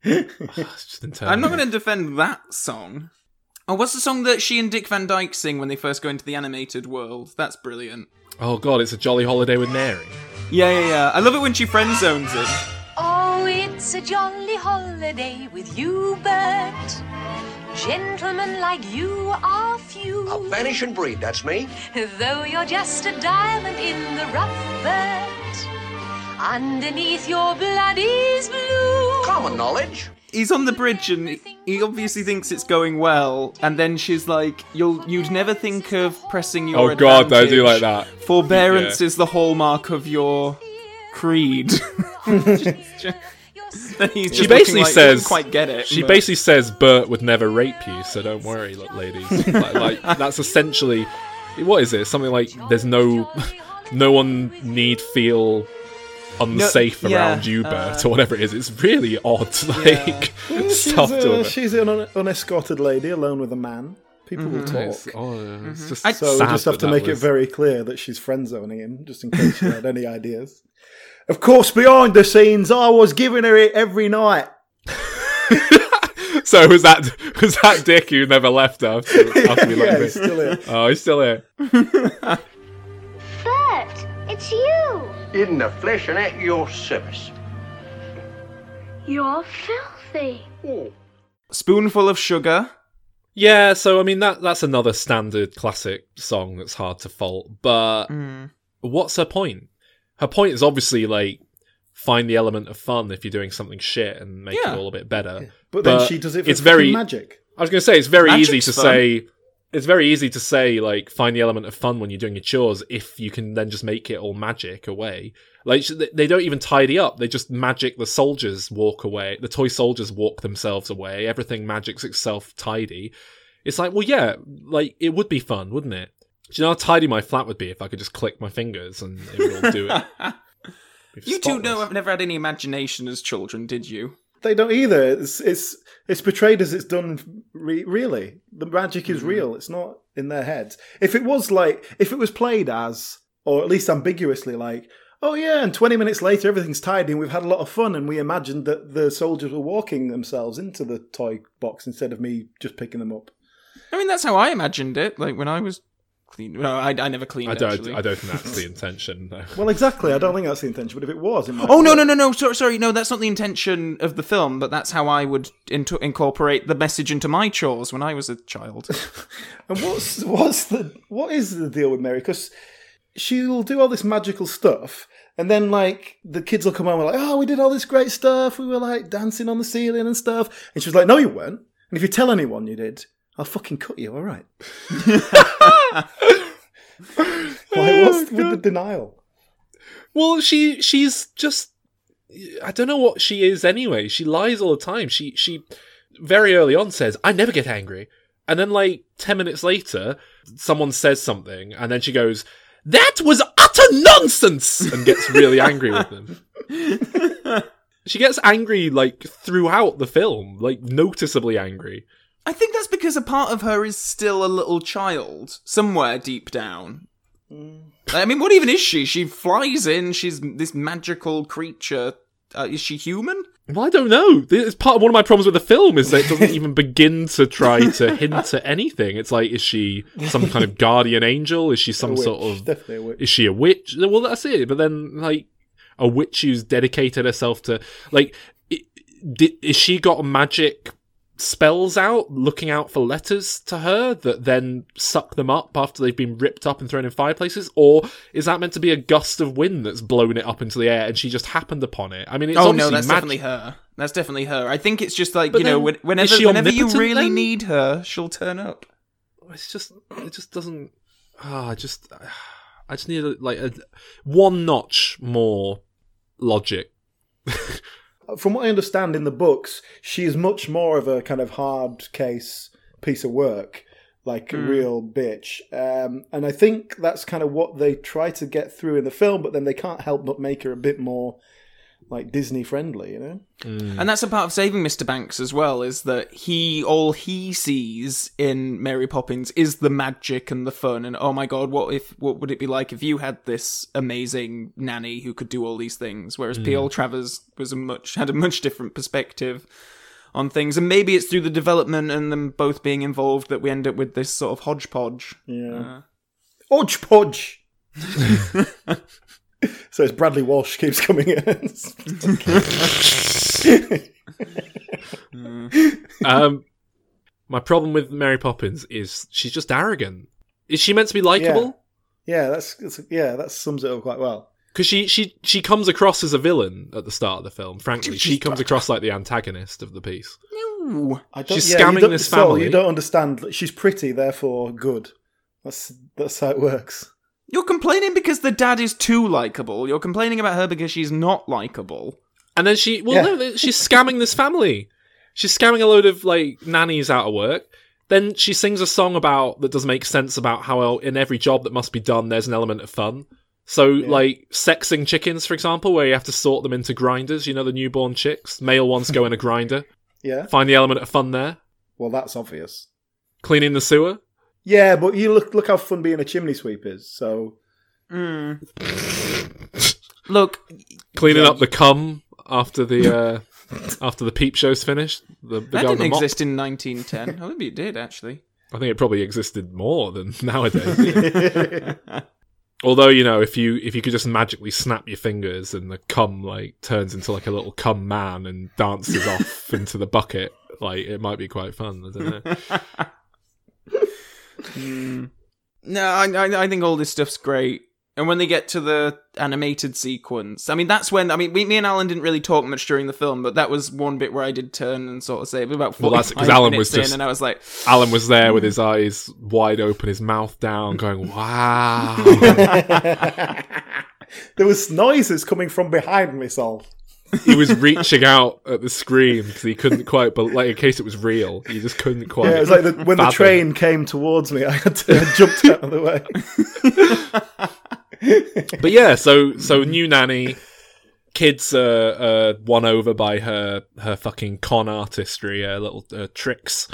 I'm not going to defend that song. Oh, what's the song that she and Dick Van Dyke sing when they first go into the animated world? That's brilliant. Oh god, it's a jolly holiday with Mary. Yeah, yeah, yeah. I love it when she friend zones him. It's a jolly holiday with you, Bert. Gentlemen like you are few. A vanishing breed, that's me. Though you're just a diamond in the rough, Bert. Underneath your blood is blue. Common knowledge. He's on the bridge and he- he obviously thinks it's going well, and then she's like, "You'll, you'd never think of pressing your." Oh, God, I do advantage. like that. Forbearance Yeah. is the hallmark of your creed. Then he's just She basically like says, doesn't quite get it. She but- basically says Bert would never rape you, so don't worry, look, ladies. like, like that's essentially what is it? Something like there's no no one need feel unsafe No, yeah, around you, Bert, uh, or whatever it is. It's really odd, like she's, stuff to a, she's an un- unescorted lady alone with a man. People will Mhm. talk. It's- oh, it's just so we just have to that make it very clear that she's friend zoning him, just in case you had any ideas. Of course, behind the scenes, I was giving her it every night. So was that was that Dick who never left after, after we Yeah, he's still here. Oh, he's still here. Bert, it's you. In the flesh and at your service. You're filthy. Spoonful of sugar. Yeah, so I mean that that's another standard classic song that's hard to fault. But Mm. what's her point? Her point is obviously like find the element of fun if you're doing something shit and make Yeah. it all a bit better. But then she does it for it's very fucking magic. I was going to say it's very easy to fun. say. It's very easy to say like find the element of fun when you're doing your chores if you can then just make it all magic away. Like sh- they- they don't even tidy up; they just magic. The soldiers walk away. The toy soldiers walk themselves away. Everything magics itself tidy. It's like, well, yeah, like it would be fun, wouldn't it? Do you know how tidy my flat would be if I could just click my fingers and it would all do it? You two know I've never had any imagination as children, did you? They don't either. It's it's it's portrayed as it's done. Re- really, the magic is mm-hmm. real. It's not in their heads. If it was like, if it was played as, or at least ambiguously, like, oh yeah, and twenty minutes later everything's tidy and we've had a lot of fun, and we imagined that the soldiers were walking themselves into the toy box instead of me just picking them up. I mean, that's how I imagined it. Like when I was clean. No, I, I never cleaned. I don't. actually. I don't think that's the intention. No. Well, exactly. I don't think that's the intention, but if it was, it Oh no no no no! Sorry, sorry, no. That's not the intention of the film, but that's how I would into incorporate the message into my chores when I was a child. And what's what's the what is the deal with Mary? Because she'll do all this magical stuff, and then like the kids will come home and like, oh, we did all this great stuff. We were like dancing on the ceiling and stuff. And she was like, no, you weren't. And if you tell anyone you did, I'll fucking cut you. All right. Why? Oh, what's with the denial? Well, she she's just I don't know what she is anyway. She lies all the time. She she very early on says, "I never get angry." And then like 10 minutes later, someone says something and then she goes, "That was utter nonsense!" and gets really angry with them. She gets angry like throughout the film, like noticeably angry. I think that's because a part of her is still a little child somewhere deep down. I mean, what even is she? She flies in. She's this magical creature. Uh, is she human? Well, I don't know. Is part of one of my problems with the film is that it doesn't even begin to try to hint at anything. It's like, is she some kind of guardian angel? Is she some sort of? definitely a witch. Is she a witch? Well, that's it. But then, like, a witch who's dedicated herself to, like, i- di- is she got magic spells out, looking out for letters to her that then suck them up after they've been ripped up and thrown in fireplaces? Or is that meant to be a gust of wind that's blown it up into the air and she just happened upon it? I mean, it's oh no, obviously that's magic. definitely her. That's definitely her. I think it's just like But you know, then, whenever whenever you really then? need her, she'll turn up. it's just it just doesn't ah I just I just need a, like a one notch more logic From what I understand in the books, she's much more of a kind of hard case piece of work, like a Hmm. real bitch. Um, and I think that's kind of what they try to get through in the film, but then they can't help but make her a bit more like Disney friendly, you know? And that's a part of saving Mr. Banks as well, is that he all he sees in Mary Poppins is the magic and the fun and oh my god, what if what would it be like if you had this amazing nanny who could do all these things? Whereas Mm. P.L. Travers was a much had a much different perspective on things. And maybe it's through the development and them both being involved that we end up with this sort of hodgepodge. Yeah. Hodge podge. so it's Bradley Walsh keeps coming in. um my problem with Mary Poppins is she's just arrogant is she meant to be likable yeah, yeah that's, that's yeah, that sums it up quite well. because she, she she comes across as a villain at the start of the film frankly she comes across like the antagonist of the piece No. I don't, She's yeah, scamming don't- this Saul, family. You don't understand. She's pretty, therefore good. That's that's how it works. You're complaining because the dad is too likable. You're complaining about her because she's not likable. And then she, well, Yeah. no, she's scamming this family. She's scamming a load of like nannies out of work. Then she sings a song about that doesn't make sense about how in every job that must be done, there's an element of fun. So, like sexing chickens, for example, where you have to sort them into grinders. You know, the newborn chicks, male ones go in a grinder. Yeah. Find the element of fun there. Well, that's obvious. Cleaning the sewer. Yeah, but you look look how fun being a chimney sweep is. So Look, Cleaning Yeah. up the cum after the uh, after the peep show's finished. The, the that didn't mop. exist in 1910. Oh, maybe it did actually. I think it probably existed more than nowadays. Although you know, if you if you could just magically snap your fingers and the cum like turns into like a little cum man and dances off into the bucket, like it might be quite fun. I don't know. Hmm. No, I, I I think all this stuff's great. And when they get to the animated sequence, I mean, that's when I mean, we, me and Alan didn't really talk much during the film, but that was one bit where I did turn and sort of say about Well, that's 45 because Alan minutes was just in, and I was like, Alan was there with hmm. his eyes wide open, his mouth down, going, "Wow." there was noises coming from behind me, Saul. He was reaching out at the screen because he couldn't quite, but like in case it was real, he just couldn't quite. Yeah, it was like the, when the train came towards me, I had to I jumped out of the way. But yeah, so so new nanny, kids are uh, won over by her her fucking con artistry, her little uh, tricks.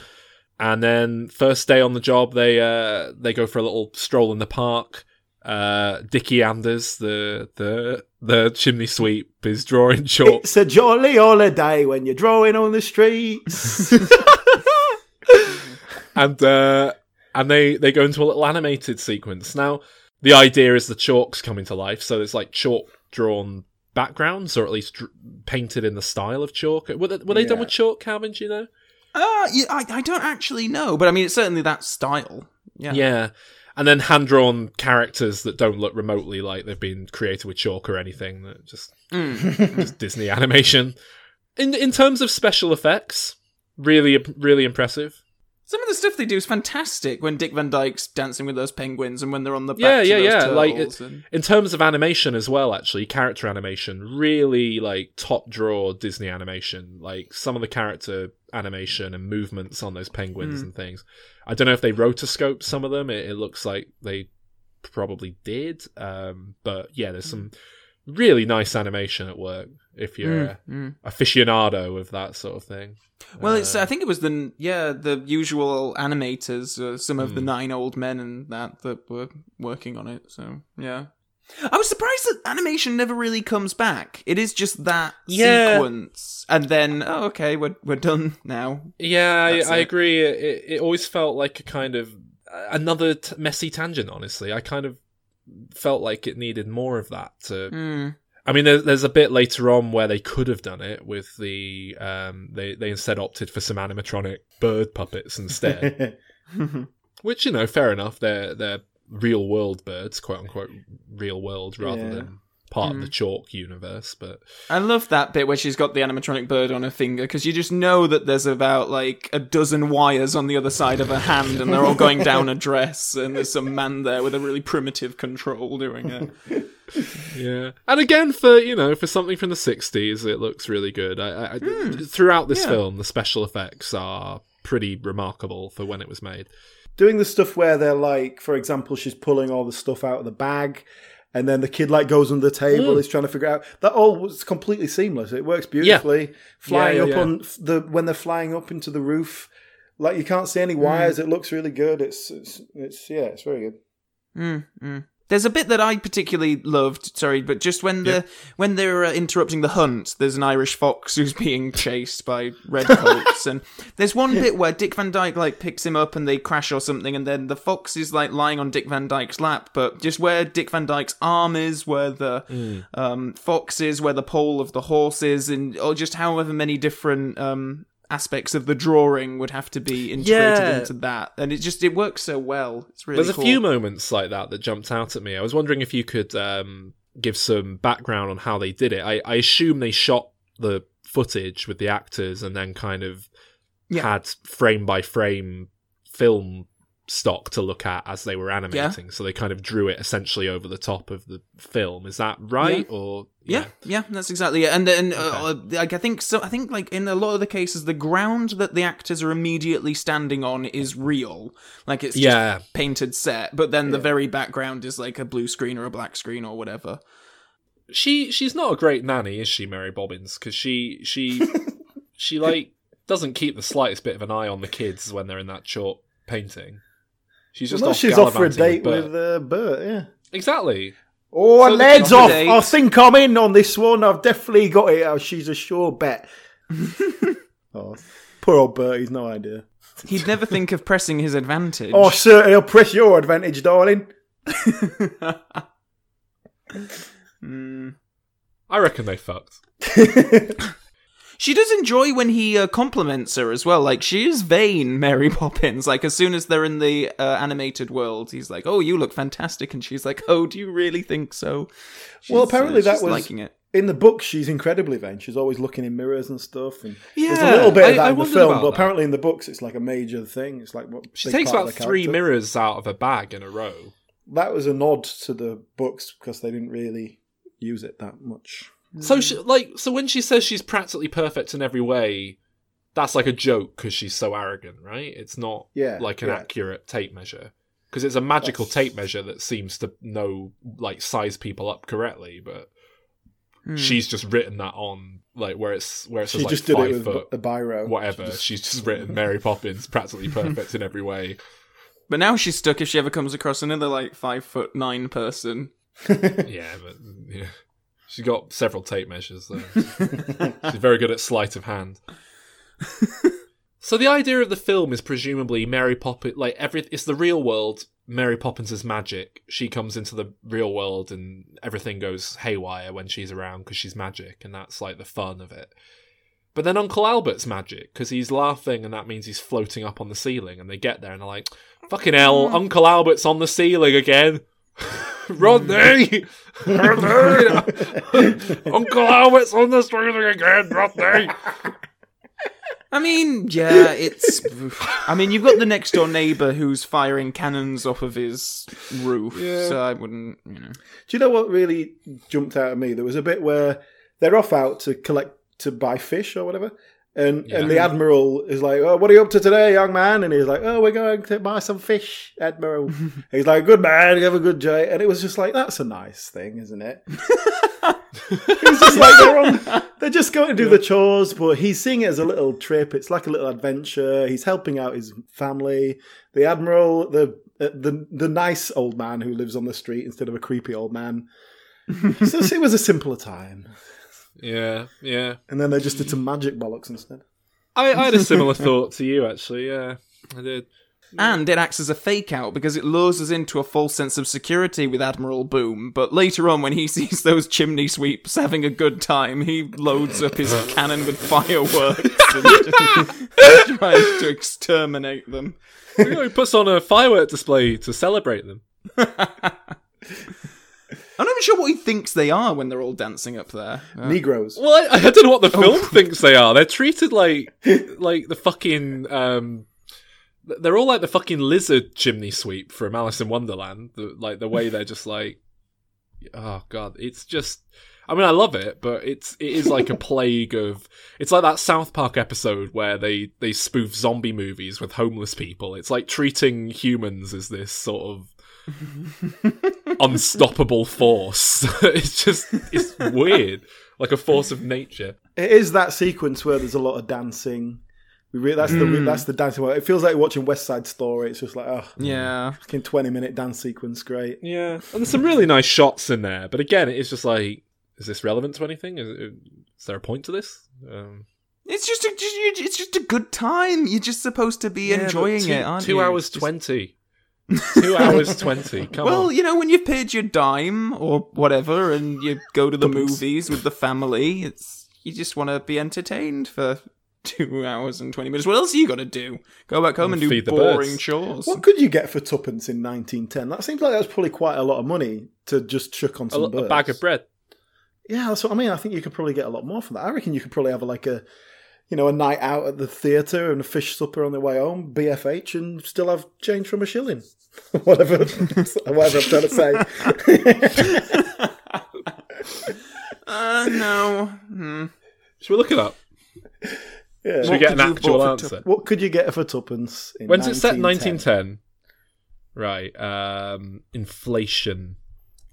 And then first day on the job, they uh, they go for a little stroll in the park. Uh, Dickie Anders, the the the chimney sweep, is drawing chalk. It's a jolly holiday when you're drawing on the streets. and uh, and they they go into a little animated sequence. Now the idea is the chalk's coming to life, so it's like chalk drawn backgrounds, or at least dr- painted in the style of chalk. Were they, were they done with chalk, Calvin? Do you know? Uh, yeah, I, I don't actually know, but I mean, it's certainly that style. Yeah. Yeah. And then hand drawn characters that don't look remotely like they've been created with chalk or anything. That just, Mm. just Disney animation. In in terms of special effects, really really impressive. Some of the stuff they do is fantastic when Dick Van Dyke's dancing with those penguins and when they're on the Yeah, yeah, yeah. Like and- in terms of animation as well, actually, character animation, really like top draw Disney animation. Like some of the character animation and movements on those penguins Mm. and things. I don't know if they rotoscoped some of them. It, it looks like they probably did. Um, but yeah, there's some really nice animation at work if you're Mm, mm. aficionado of that sort of thing. Well, it's. Uh, I think it was the yeah the usual animators, uh, some of Hmm. the nine old men and that that were working on it. So yeah, I was surprised that animation never really comes back. It is just that Yeah. sequence, and then oh, okay, we're we're done now. Yeah, That's I, I agree. It, it always felt like a kind of another t- messy tangent. Honestly, I kind of felt like it needed more of that. To, Mm. I mean, there, there's a bit later on where they could have done it with the um, they they instead opted for some animatronic bird puppets instead, which you know, fair enough. They're they're real world birds, quote unquote, real world rather Yeah. than part of Mm. the chalk universe. But I love that bit where she's got the animatronic bird on her finger because you just know that there's about like a dozen wires on the other side of her hand and they're all going down a dress and there's some man there with a really primitive control doing it. Yeah, and again for you know for something from the '60s, it looks really good. I, I, I- throughout this yeah. film, the special effects are pretty remarkable for when it was made. Doing the stuff where they're like, for example, she's pulling all the stuff out of the bag, and then the kid like goes under the table, Mm. is trying to figure out that all was completely seamless. It works beautifully. Flying Yeah, up yeah, yeah. on the when they're flying up into the roof, like you can't see any Mm. wires. It looks really good. It's it's, it's yeah, it's very good. Mm, mm. There's a bit that I particularly loved. Sorry, but just when the when they're uh, interrupting the hunt, there's an Irish fox who's being chased by redcoats, and there's one bit where Dick Van Dyke like picks him up and they crash or something, and then the fox is like lying on Dick Van Dyke's lap, but just where Dick Van Dyke's arm is, where the Mm. um, fox is, where the pole of the horse is, and or just however many different um, aspects of the drawing would have to be integrated Yeah. into that, and it just it works so well. It's really There's a few moments like that that jumped out at me. I was wondering if you could um, give some background on how they did it. I, I assume they shot the footage with the actors and then kind of Yeah. had frame by frame film stock to look at as they were animating. So they kind of drew it essentially over the top of the film. Is that right? Yeah. Or Yeah, yeah, that's exactly it. And then, uh, like, I think so. I think, like, in a lot of the cases, the ground that the actors are immediately standing on is real. Like, it's just Yeah. painted set, but then the Yeah. very background is like a blue screen or a black screen or whatever. she she's not a great nanny, is she, Mary Bobbins? Because she she she like doesn't keep the slightest bit of an eye on the kids when they're in that chalk painting. She's just Well, off she's off for a gallivanting date Bert. with uh, Bert. Yeah. exactly. Oh, So the legs off! I think I'm in on this one. I've definitely got it. Oh, she's a sure bet. oh, poor old Bert. He's no idea. He'd never think of pressing his advantage. Oh, certainly, I'll press your advantage, darling. Mm. I reckon they fucked. She does enjoy when he uh, compliments her as well. Like she is vain, Mary Poppins. Like as soon as they're in the uh, animated world, he's like, "Oh, you look fantastic," and she's like, "Oh, do you really think so?" well, apparently uh, that was liking it. in the book. She's incredibly vain. She's always looking in mirrors and stuff. And yeah, there's a little bit of that I in the film, but that. apparently in the books it's like a major thing. It's like what She takes about three mirrors out of a bag in a row. That was a nod to the books because they didn't really use it that much. So she like so when she says she's practically perfect in every way, that's like a joke because she's so arrogant, right? It's not Yeah, like an yeah. accurate tape measure because it's a magical That's- tape measure that seems to know like size people up correctly, but Hmm. she's just written that on like where it's where it says She like just did five it with foot, a biro. whatever. She's just written Mary Poppins, practically perfect in every way. But now she's stuck if she ever comes across another like five foot nine person. yeah, but yeah. She's got several tape measures though. She's very good at sleight of hand. so the idea of the film is presumably Mary Poppins like every it's the real world Mary Poppins is magic. She comes into the real world and everything goes haywire when she's around because she's magic and that's like the fun of it. But then Uncle Albert's magic because he's laughing and that means he's floating up on the ceiling and they get there and they're like, "Fucking hell, Uncle Albert's on the ceiling again." Rodney! Rodney! Uncle Albert's on the ceiling again, Rodney! I mean, yeah, it's. I mean, you've got the next door neighbor who's firing cannons off of his roof, Yeah. so I wouldn't, you know. Do you know what really jumped out at me? There was a bit where they're off out to collect to buy fish or whatever, and Yeah. and the admiral is like, "Oh, what are you up to today, young man?" And he's like, "Oh, we're going to buy some fish, admiral." he's like, "Good man, you have a good day." And it was just like, "That's a nice thing, isn't it?" it's just like they're on, they're just going to do the chores, but he's seeing it as a little trip. It's like a little adventure. He's helping out his family. The admiral, the uh, the the nice old man who lives on the street instead of a creepy old man. so it was a simpler time. Yeah, yeah. And then they just did some magic bollocks instead. I, I had a similar thought to you, actually, yeah. I did. And it acts as a fake out because it lures us into a false sense of security with Admiral Boom. But later on, when he sees those chimney sweeps having a good time, he loads up his cannon with fireworks and tries to exterminate them. You know, he puts on a firework display to celebrate them. I'm not even sure what he thinks they are when they're all dancing up there. Uh, Negroes. Well, I, I don't know what the Oh. film thinks they are. They're treated like like the fucking um they're all like the fucking lizard chimney sweep from Alice in Wonderland. The, like the way they're just like oh god, it's just I mean I love it, but it's it is like a plague of it's like that South Park episode where they they spoof zombie movies with homeless people. It's like treating humans as this sort of unstoppable force. it's just it's weird, like a force of nature. It is that sequence where there's a lot of dancing. We re- that's the Mm. that's the dancing one. It feels like watching West Side Story. It's just like oh Yeah. fucking twenty minute dance sequence, great. Yeah, and there's some really nice shots in there, but again, it's just like, is this relevant to anything? Is, is there a point to this? Um, It's just a, just- it's just a good time. You're just supposed to be yeah, enjoying two, it, aren't two you? hours Just- twenty. Two hours twenty. Come well, on. you know, when you've paid your dime or whatever, and you go to the movies with the family, it's you just want to be entertained for two hours and twenty minutes. What else are you gonna do? Go back home and, do Feed the boring birds. chores. What could you get for tuppence in 1910? That seems like that was probably quite a lot of money to just chuck on A, some a birds. bag of bread. Yeah, that's what I mean. I think you could probably get a lot more for that. I reckon you could probably have like a, you know, a night out at the theatre and a fish supper on the way home, BFH, and still have change from a shilling, whatever, whatever I'm trying to say. Uh, no. Hmm. Should we look it up? Yeah. Should we get an actual bought for answer? What could you get for tuppence? In When's it set? 1910? 1910. Right. Um, inflation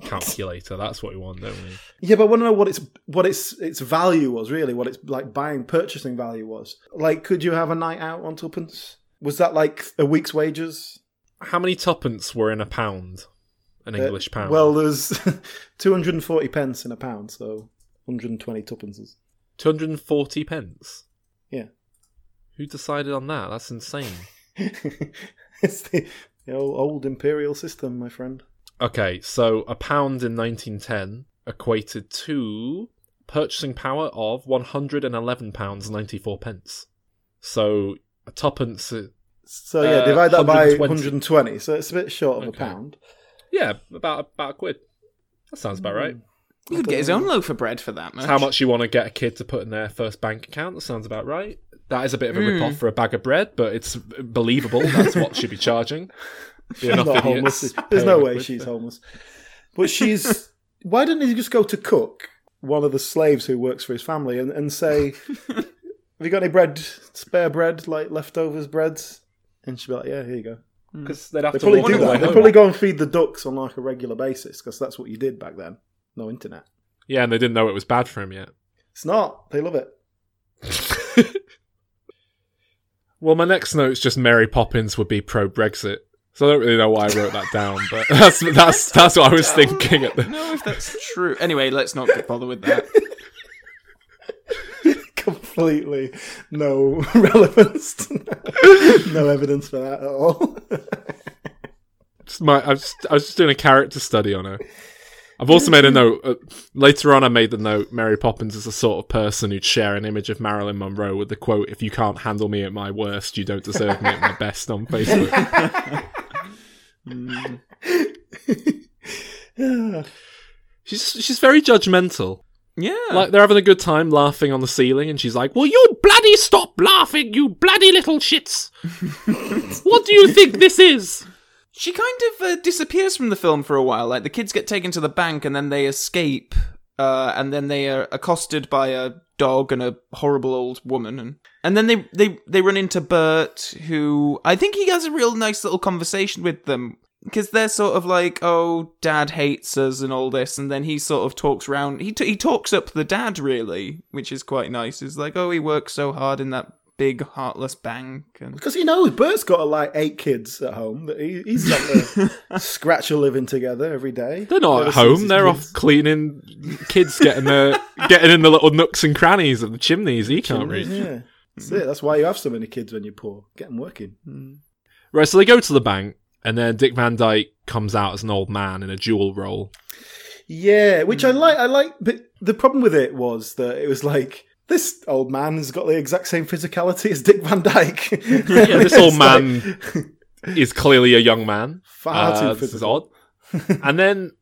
calculator. That's what we want, don't we? Yeah, but I want to know what its what its its value was really, what its like buying purchasing value was. Like, could you have a night out on tuppence? Was that like a week's wages? How many tuppence were in a pound? An Uh, English pound. Well, there's 240 pence in a pound, so 120 tuppences. 240 pence. Yeah. Who decided on that? That's insane. it's the, the old, old imperial system, my friend. Okay, so a pound in 1910 equated to purchasing power of 111 pounds 94 pence. So a tuppence, uh, So yeah, Uh, divide that by 120. 120. So it's a bit short of a pound. yeah, about about a quid. That sounds about right. You could get his own loaf of bread for that much. It's how much you want to get a kid to put in their first bank account. That sounds about right. That is a bit of a Mm. rip off for a bag of bread, but it's believable. That's what she'd be charging. She's not homeless. There's no way she's homeless. But she's. why didn't he just go to Cook, one of the slaves who works for his family, and, and say, "Have you got any bread, spare bread, like leftovers breads?" And she'd be like, "Yeah, here you go." Mm. Because they'd have They to probably do all the way that. They probably go and feed the ducks on like a regular basis because that's what you did back then. No internet. Yeah, and they didn't know it was bad for him yet. It's not. They love it. Well, my next note is just Mary Poppins would be pro Brexit. So I don't really know why I wrote that down, but that's that's that's what I was thinking. At the... know if that's true. Anyway, let's not bother with that. Completely no relevance. no evidence for that at all. Just my, I, was just, I was just doing a character study on her. I've also made a note. Uh, later on, I made the note Mary Poppins is the sort of person who'd share an image of Marilyn Monroe with the quote, If you can't handle me at my worst, you don't deserve me at my best on Facebook. she's, she's very judgmental. Yeah. Like, they're having a good time laughing on the ceiling, and she's like, "Well, you bloody stop laughing, you bloody little shits? what do you think this is? She kind of uh, disappears from the film for a while. Like the kids get taken to the bank and then they escape, uh, and then they are accosted by a dog and a horrible old woman, and and then they they they run into Bert, who I think he has a real nice little conversation with them because they're sort of like, oh, Dad hates us and all this, and then he sort of talks around. He t- he talks up the dad really, which is quite nice. He's like, oh, he works so hard in that big heartless bank and Because he knows Bert's got like eight kids at home. That he, he's not to scratch a living together every day. They're not Never at home. They're kids. off cleaning kids, getting the getting in the little nooks and crannies of the chimneys. He can't reach. Yeah, that's it. That's why you have so many kids when you're poor. Get them working. Mm. Right, so they go to the bank, and then Dick Van Dyke comes out as an old man in a dual role. Yeah, which I hmm. like. I like, but the problem with it was that it was like this old man has got the exact same physicality as Dick Van Dyke. Yeah, this old man is clearly a young man. Far too Uh, is physical. odd. and then,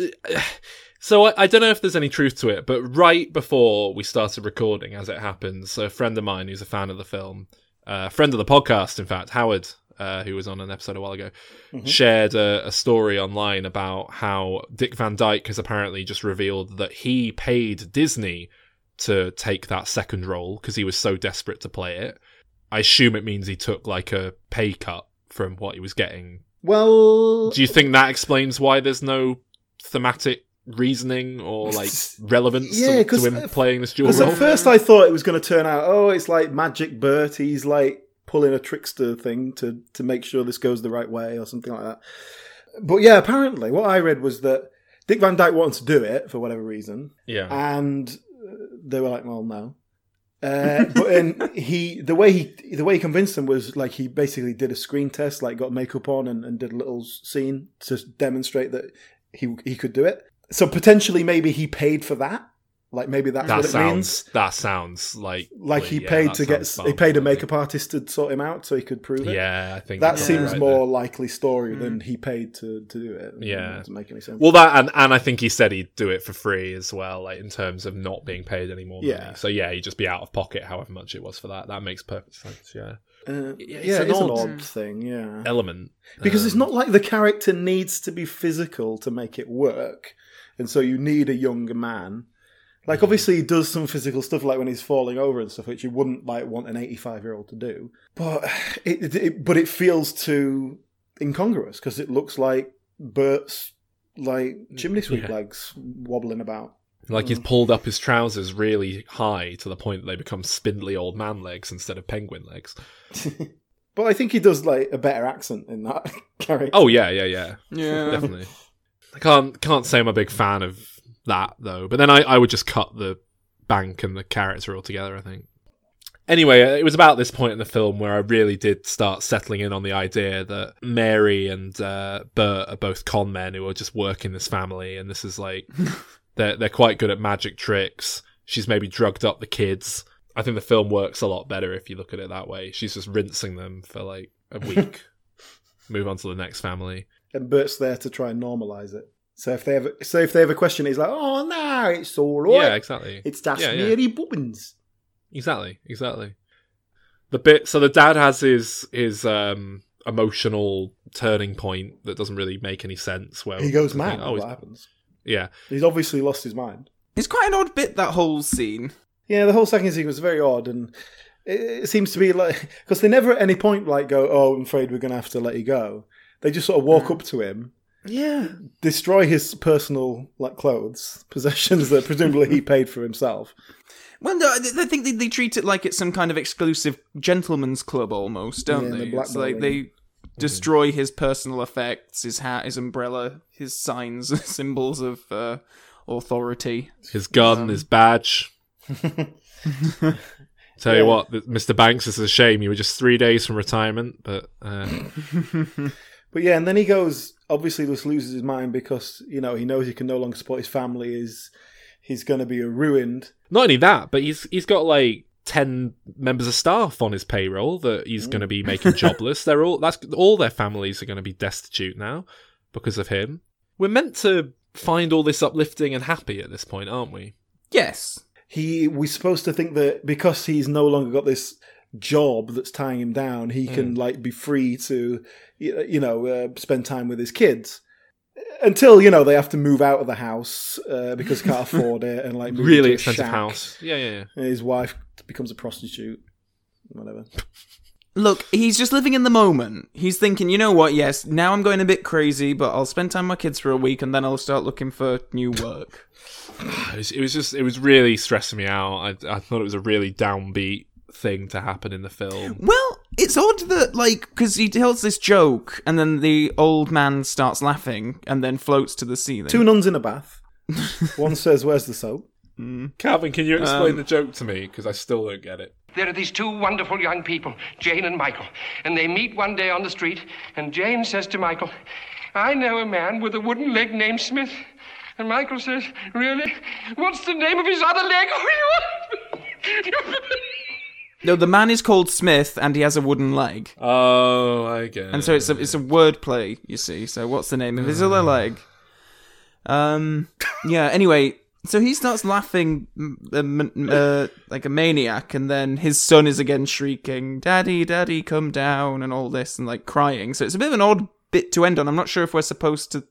uh, so I, I don't know if there's any truth to it, but right before we started recording, as it happens, a friend of mine who's a fan of the film, a friend of the podcast, in fact, Howard, uh, who was on an episode a while ago, Mhm. shared a, a story online about how Dick Van Dyke has apparently just revealed that he paid Disney to take that second role because he was so desperate to play it. I assume it means he took like a pay cut from what he was getting. Well, Do you think that explains why there's no thematic reasoning or like relevance Yeah, to, to him playing this dual Because role? at first I thought it was going to turn out, oh, it's like Magic Bert. He's like pulling a trickster thing to to make sure this goes the right way or something like that. But yeah, apparently what I read was that Dick Van Dyke wanted to do it for whatever reason, yeah. and they were like, well, no. Uh, but then he, the way he, the way he convinced them was like he basically did a screen test, like got makeup on and, and did a little scene to demonstrate that he he could do it. So potentially, maybe he paid for that. Like maybe that's that what it sounds means. that sounds like Like he yeah, paid to get, he paid a makeup artist to sort him out so he could prove it. Yeah, I think that you're seems right more there. likely story than he paid to, to do it. Yeah, it doesn't make any sense. Well, that and, and I think he said he'd do it for free as well, like in terms of not being paid any more money. Yeah. So yeah, he'd just be out of pocket, however much it was for that. That makes perfect sense. Yeah. Uh, Yeah, yeah, it's it's, an an odd- odd thing. Yeah, Element because it's Um, not like the character needs to be physical to make it work, and so you need a younger man. Like obviously he does some physical stuff, like when he's falling over and stuff, which you wouldn't like want an eighty-five-year-old to do. But it, it, it- but it feels too incongruous because it looks like Bert's like chimney sweep Yeah. legs wobbling about. Like he's pulled up his trousers really high to the point that they become spindly old man legs instead of penguin legs. But I think he does like a better accent in that character. Oh yeah, yeah, yeah, Yeah. definitely. I can't can't say I'm a big fan of that though. But then I, I would just cut the bank and the character altogether. I think. Anyway, uh, it was about this point in the film where I really did start settling in on the idea that Mary and uh, Bert are both con men who are just working this family, and this is like they're they're quite good at magic tricks. She's maybe drugged up the kids. I think the film works a lot better if you look at it that way. She's just rinsing them for like a week. Move on to the next family. and Bert's there to try and normalize it. So if they have, so if they have a question, he's like, "Oh no, it's all right. Yeah, exactly. It's that's Yeah, yeah. Mary Poppins." Exactly, exactly. The bit so the dad has his his um emotional turning point that doesn't really make any sense. Where He goes mad. think, oh, what happens? yeah, He's obviously lost his mind. It's quite an odd bit that whole scene. Yeah, the whole second scene was very odd, and it, it seems to be like because they never at any point like go, "Oh, I'm afraid we're going to have to let you go." They just sort of walk up to him, yeah destroy his personal like clothes possessions that presumably he paid for himself. Well, no, I I think they, they treat it like it's some kind of exclusive gentleman's club almost, don't Yeah, they? the It's like they destroy his personal effects, his hat, his umbrella, his signs, symbols of uh, authority. His gun, Um, his badge. Tell you what, Mr. Banks, it's a shame you were just three days from retirement, but uh, But yeah, and then he goes. Obviously, just loses his mind because you know he knows he can no longer support his family. Is he's going to be ruined? not only that, but he's he's got like ten members of staff on his payroll that he's going to be making jobless. They're all that's all their families are going to be destitute now because of him. We're meant to find all this uplifting and happy at this point, aren't we? Yes. He we're supposed to think that because he's no longer got this job that's tying him down, he can like be free to you know uh, spend time with his kids. Until you know they have to move out of the house uh, because he can't afford it, and like move Really into a expensive shack. house. Yeah, yeah, yeah. And his wife becomes a prostitute. Whatever. Look, he's just living in the moment. He's thinking, you know what? Yes, now I'm going a bit crazy, but I'll spend time with my kids for a week, and then I'll start looking for new work. It was, it was just it was really stressing me out. I I thought it was a really downbeat thing to happen in the film. Well, it's odd that, like, because he tells this joke, and then the old man starts laughing, and then floats to the ceiling. Two nuns in a bath. One says, "Where's the soap?" Calvin, can you explain Um, the joke to me? Because I still don't get it. There are these two wonderful young people, Jane and Michael, and they meet one day on the street, and Jane says to Michael, I know a man with a wooden leg named Smith. And Michael says, Really? What's the name of his other leg? No, the man is called Smith, and he has a wooden leg. Oh, I get it. And so it's a it's a word play, you see. So what's the name of his other leg? Um. Yeah. Anyway, so he starts laughing m- m- uh, like a maniac, and then his son is again shrieking, "Daddy, Daddy, come down!" and all this, and like crying. So it's a bit of an odd bit to end on. I'm not sure if we're supposed to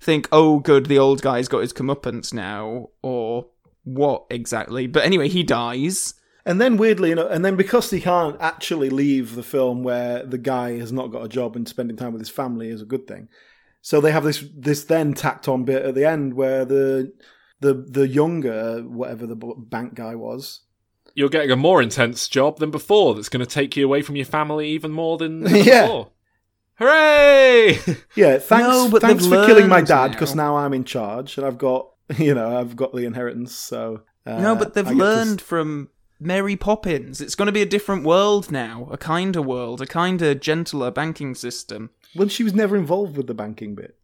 think, "Oh, good, the old guy's got his comeuppance now," or what exactly. But anyway, he dies. And then weirdly, you know, and then because he can't actually leave the film where the guy has not got a job and spending time with his family is a good thing. So they have this this then tacked on bit at the end where the the the younger whatever the bank guy was. You're getting a more intense job than before. That's going to take you away from your family even more than than Yeah. before. Hooray! Yeah, thanks No, but thanks for killing my dad because now I'm in charge and I've got you know I've got the inheritance. So uh, no, but they've I get to learned from Mary Poppins. It's going to be a different world now, a kinder world, a kinder, gentler banking system. Well, she was never involved with the banking bit.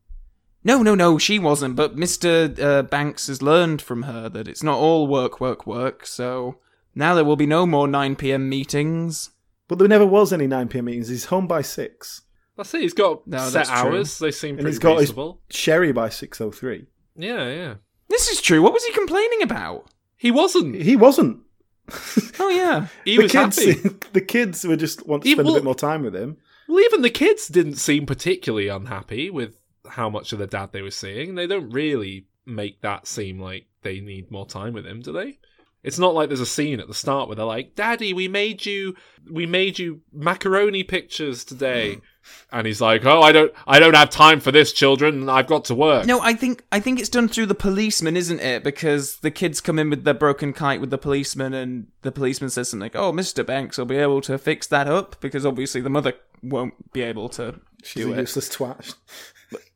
No, no, no, she wasn't. But Mr. Uh, Banks has learned from her that it's not all work, work, work. So now there will be no more 9 p.m. meetings. But there never was any 9 p.m. meetings. He's home by six, That's it. He's got No, set that's true. hours. They seem and pretty he's got reasonable. his sherry by six oh three. Yeah, yeah. This is true. What was he complaining about? He wasn't. He wasn't. Oh yeah, He the was kids, happy. the kids would just want to He- spend well- a bit more time with him. Well, even the kids didn't seem particularly unhappy with how much of the dad they were seeing. They don't really make that seem like they need more time with him, do they? It's not like there's a scene at the start where they're like, "Daddy, we made you, we made you macaroni pictures today," and he's like, "Oh, I don't, I don't have time for this, children. I've got to work." No, I think I think it's done through the policeman, isn't it? Because the kids come in with their broken kite with the policeman, and the policeman says something like, "Oh, Mister Banks will be able to fix that up," because obviously the mother won't be able to She's do a it. useless twat.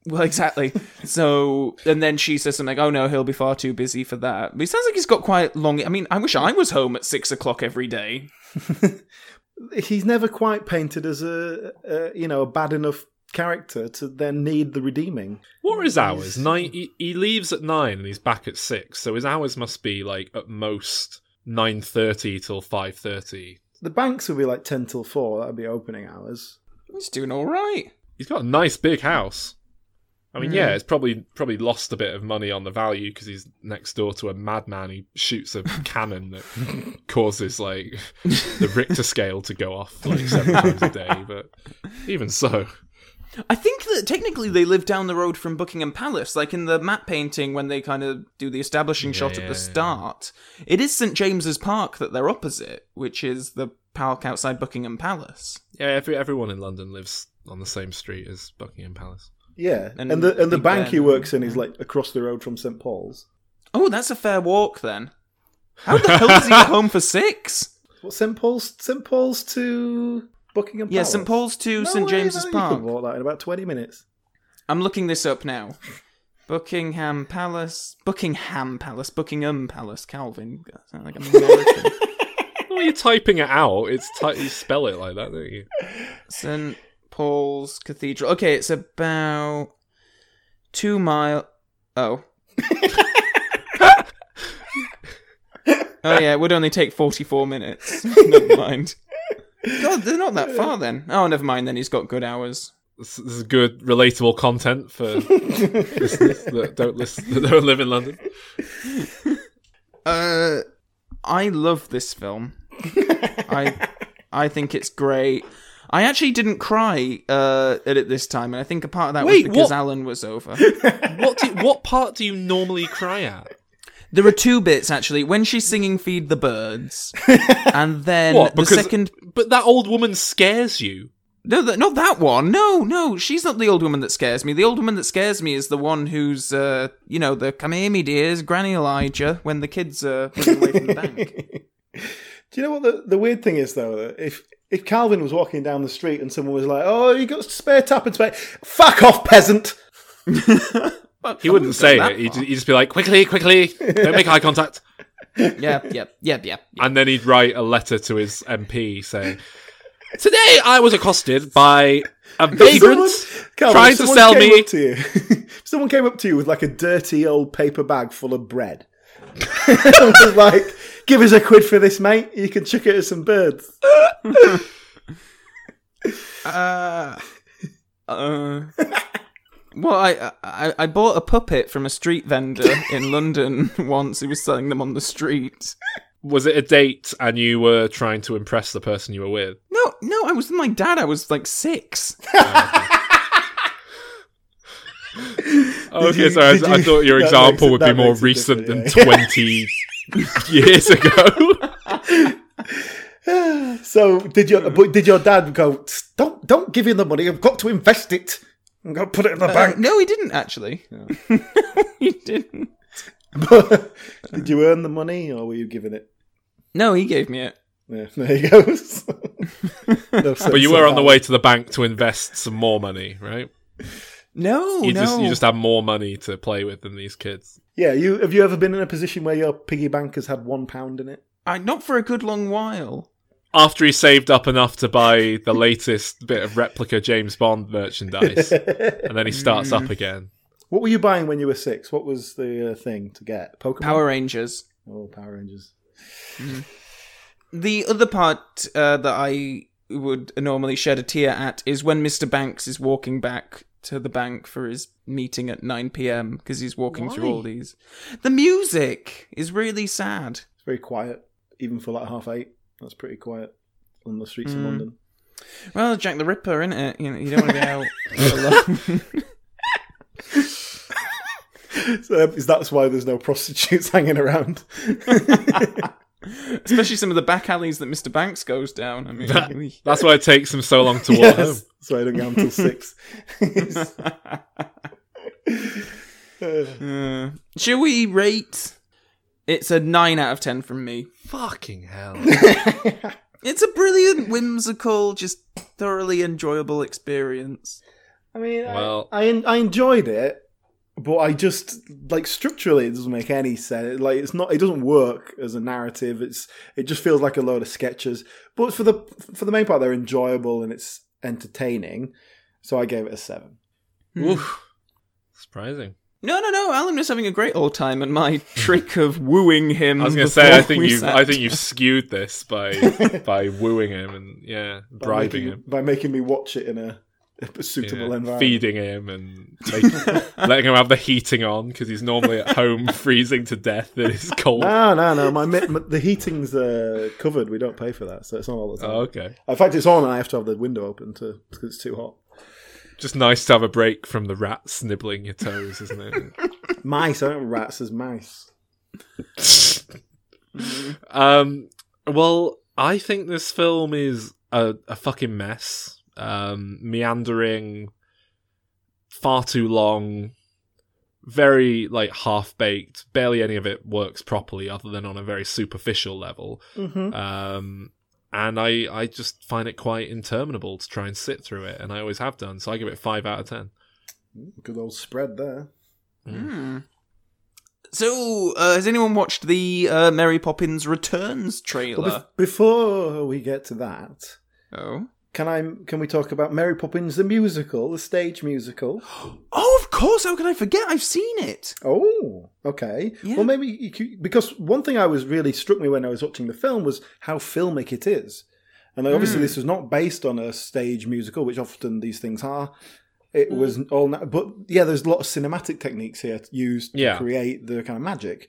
Well, exactly. so, and then she says something like, "Oh no, he'll be far too busy for that." But he sounds like he's got quite long. I mean, I wish I was home at six o'clock every day. He's never quite painted as a, a you know a bad enough character to then need the redeeming. What are his hours? Nine. He, he leaves at nine and he's back at six. So his hours must be like at most nine thirty till five thirty. The banks would be like ten till four. That'd be opening hours. He's doing all right. He's got a nice big house. I mean, yeah, Yeah. it's probably probably lost a bit of money on the value because he's next door to a madman who shoots a cannon that causes like the Richter scale to go off like seven times a day. But even so, I think that technically they live down the road from Buckingham Palace. Like in the map painting, when they kind of do the establishing shot yeah, at the start, it is St James's Park that they're opposite, which is the park outside Buckingham Palace. yeah, every, everyone in London lives on the same street as Buckingham Palace. Yeah, and, And the and the Big bank he works in is like across the road from St Paul's. Oh, that's a fair walk then. How the hell does he get home for six? What St Paul's? St Paul's to Buckingham Yeah, Palace. St Paul's to No St James's man, Park. You can walk that in about twenty minutes. I'm looking this up now. Buckingham Palace, Buckingham Palace, Buckingham Palace, Calvin. I like I'm American. When you're typing it out, it's ty- you spell it like that, don't you? St Paul's Cathedral. Okay, it's about two mile. Oh. oh yeah, it would only take forty-four minutes. never mind. God, they're not that far then. Oh, never mind. Then he's got good hours. This, this is good, relatable content for listeners that don't listen, that don't live in London. Uh, I love this film. I I think it's great. I actually didn't cry uh, at it this time, and I think a part of that Wait, was because what? Alan was over. What do, what part do you normally cry at? There are two bits actually. When she's singing "Feed the Birds," and then What? the Because second. but that old woman scares you. No, th- not that one. No, no, she's not the old woman that scares me. The old woman that scares me is the one who's, uh, you know, the "Come here, me dears," Granny Elijah, when the kids are running away from the bank. Do you know what the, the weird thing is though? That If if Calvin was walking down the street and someone was like, "Oh, you got spare tap and spare," fuck off, peasant. He wouldn't say it. He'd, he'd just be like, "Quickly, quickly, don't make eye contact." Yep, yep, yep, yep. And then he'd write a letter to his MP saying, "Today I was accosted by a vagrant Someone- Calvin, trying if to someone sell came me." up to you. someone came up to you with like a dirty old paper bag full of bread. and was like, "Give us a quid for this, mate. You can chuck it at some birds." Uh, uh, well, I, I I bought a puppet from a street vendor in London once. He was selling them on the street. Was it a date and you were trying to impress the person you were with? No, no, I was with my dad. I was like six. Okay, you- so I, did I thought your example would be more recent than different, 20 years ago. So did your but did your dad go? Don't don't give him the money. I've got to invest it. I'm going to put it in the Uh, bank. no, he didn't actually. he didn't. But did you earn the money or were you giving it? No, he gave me it. Yeah, there he goes. No But you were on the way to the bank to invest some more money, right? No, You no. just you just have more money to play with than these kids. Yeah, you have you ever been in a position where your piggy bank has had one pound in it? I, not for a good long while. After he saved up enough to buy the latest bit of replica James Bond merchandise, and then he starts Mm. up again. What were you buying when you were six? What was the uh, thing to get? Pokemon. Power Rangers. Oh, Power Rangers. The other part uh, that I would normally shed a tear at is when Mr. Banks is walking back to the bank for his meeting at 9 p.m. because he's walking through all these. The music is really sad. It's very quiet, even for like half eight. That's pretty quiet on the streets of Mm. London. Well, Jack the Ripper, isn't it? You know, you don't want to be out alone. So is that's why there's no prostitutes hanging around? Especially some of the back alleys that Mr. Banks goes down. I mean, That- that's why it takes him so long to walk yes, home. that's why I don't get home until six. Uh, shall we rate? It's a 9 out of 10 from me. Fucking hell. It's a brilliant, whimsical, just thoroughly enjoyable experience. I mean, Well- I, I I enjoyed it, but I just like structurally it doesn't make any sense. Like it's not, it doesn't work as a narrative. It's it just feels like a load of sketches. But for the for the main part, they're enjoyable and it's entertaining. So I gave it a seven. Hmm. Oof. Surprising. No, no, no. Alan was having a great old time, and my trick of wooing him. I was going to say, I think we you, I think you've skewed this by by wooing him and yeah, By bribing making, him, by making me watch it in a, a suitable yeah, environment. feeding him, and making, letting him have the heating on because he's normally at home freezing to death in his cold. No, no, no. My, my the heating's uh, covered. We don't pay for that, so it's not all the time. Oh, okay. In fact, it's on, and I have to have the window open to because it's too hot. Just nice to have a break from the rats nibbling your toes, isn't it? Mice, I don't rats as mice. um, well, I think this film is a, a fucking mess. Um, meandering, far too long, very like half baked. Barely any of it works properly, other than on a very superficial level. Mhm. Um, and I I just find it quite interminable to try and sit through it, and I always have done. So I give it five out of ten. Good old spread there. Hmm. So, uh, has anyone watched the uh, Mary Poppins Returns trailer? But bef- before we get to that, oh, can I? Can we talk about Mary Poppins the musical, the stage musical? Oh, of course. How can I forget? I've seen it. Oh, okay. Well, maybe you could, because one thing I was really struck me when I was watching the film was how filmic it is, and obviously Mm. this was not based on a stage musical, which often these things are. It was all, na- but yeah, there's a lot of cinematic techniques here used to Yeah. create the kind of magic.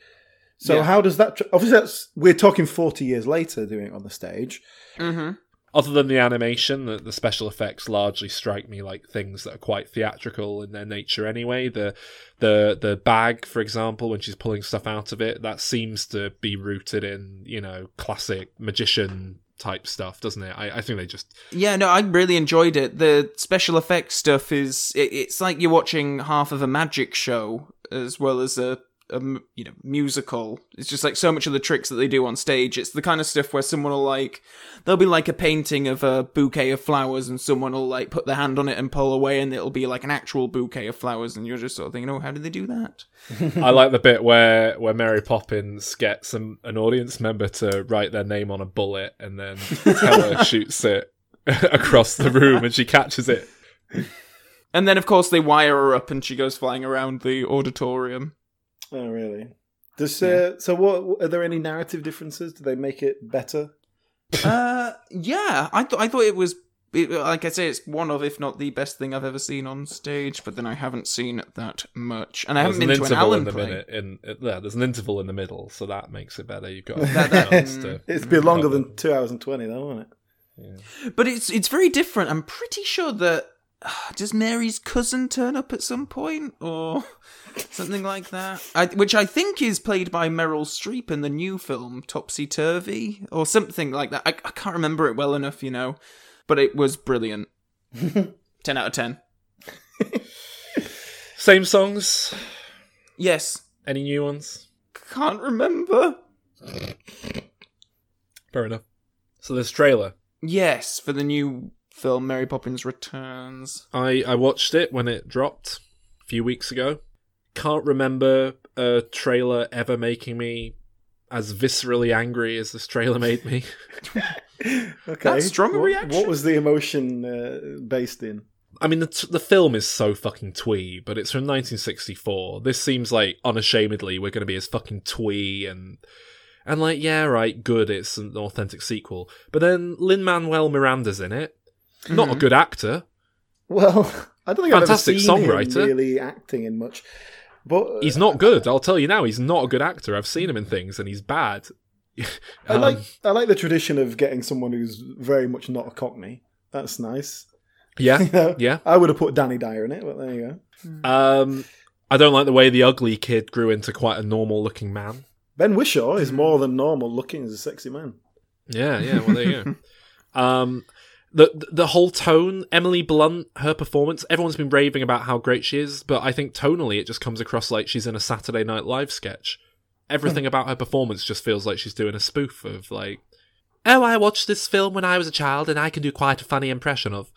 So Yeah. how does that? Tr- obviously, that's we're talking forty years later doing it on the stage. Mm-hmm. Other than the animation, the, the special effects largely strike me like things that are quite theatrical in their nature anyway. The the the bag, for example, when she's pulling stuff out of it, that seems to be rooted in, you know, classic magician type stuff, doesn't it? I, I think they just Yeah, no, I really enjoyed it. The special effects stuff is it, it's like you're watching half of a magic show as well as a, a you know musical. It's just like so much of the tricks that they do on stage. It's the kind of stuff where someone will like there'll be like a painting of a bouquet of flowers and someone will like put their hand on it and pull away and it'll be like an actual bouquet of flowers and you're just sort of thinking, "Oh, how did they do that?" I like the bit where where Mary Poppins gets an, an audience member to write their name on a bullet and then Teller shoots it across the room and she catches it. And then of course they wire her up and she goes flying around the auditorium. Oh, really? Does uh, so? What are there any narrative differences? Do they make it better? uh, yeah, I thought I thought it was it, like I say, it's one of, if not the best thing I've ever seen on stage. But then I haven't seen that much, and I There's haven't been to an interval Alan in the play. minute. In yeah, there's an interval in the middle, so that makes it better. You've got That- that- to- It's been longer than two hours and twenty, though, won't it? But it's it's very different. I'm pretty sure that does Mary's cousin turn up at some point or something like that, I, which I think is played by Meryl Streep in the new film Topsy Turvy or something like that. I, I can't remember it well enough, you know, but it was brilliant. ten out of ten. Same songs. Yes. Any new ones? Can't remember. Fair enough. So this trailer. Yes, for the new film Mary Poppins Returns. I, I watched it when it dropped a few weeks ago. Can't remember a trailer ever making me as viscerally angry as this trailer made me. Okay, That's strong what, reaction. What was the emotion uh, based in? I mean, the, t- the film is so fucking twee, but it's from 1964. This seems like unashamedly we're going to be as fucking twee and and like yeah, right, good. It's an authentic sequel, but then Lin Manuel Miranda's in it. Not a Mhm. good actor. Well, I don't think Fantastic I've ever seen songwriter. him really acting in much. But uh, He's not good. I'll tell you now. He's not a good actor. I've seen him in things, and he's bad. I Um, like I like the tradition of getting someone who's very much not a Cockney. That's nice. Yeah, You know, yeah. I would have put Danny Dyer in it, but there you go. Um, I don't like the way the ugly kid grew into quite a normal-looking man. Ben Whishaw is more than normal looking as a sexy man. Yeah, yeah. Well, there you go. Um, the the whole tone, Emily Blunt, her performance. Everyone's been raving about how great she is, but I think tonally it just comes across like she's in a Saturday Night Live sketch. Everything about her performance just feels like she's doing a spoof of like, oh, I watched this film when I was a child, and I can do quite a funny impression of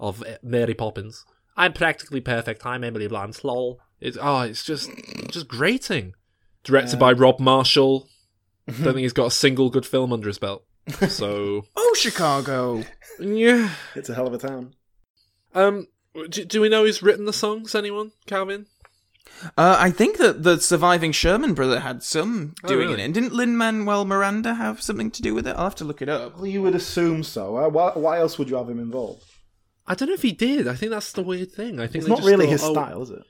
of uh, Mary Poppins. I'm practically perfect. I'm Emily Blunt. Lol. It's oh, it's just just grating. Directed by Rob Marshall. Don't think he's got a single good film under his belt. So Oh, Chicago. yeah. It's a hell of a town. Um, do, do we know who's written the songs? Anyone? Calvin? Uh, I think that the surviving Sherman brother had some Oh, doing really? it. And didn't Lin Manuel Miranda have something to do with it? I'll have to look it up. Well, you would assume so. Uh, Why, why else would you have him involved? I don't know if he did. I think that's the weird thing. I think It's not just really thought, his oh- style, is it?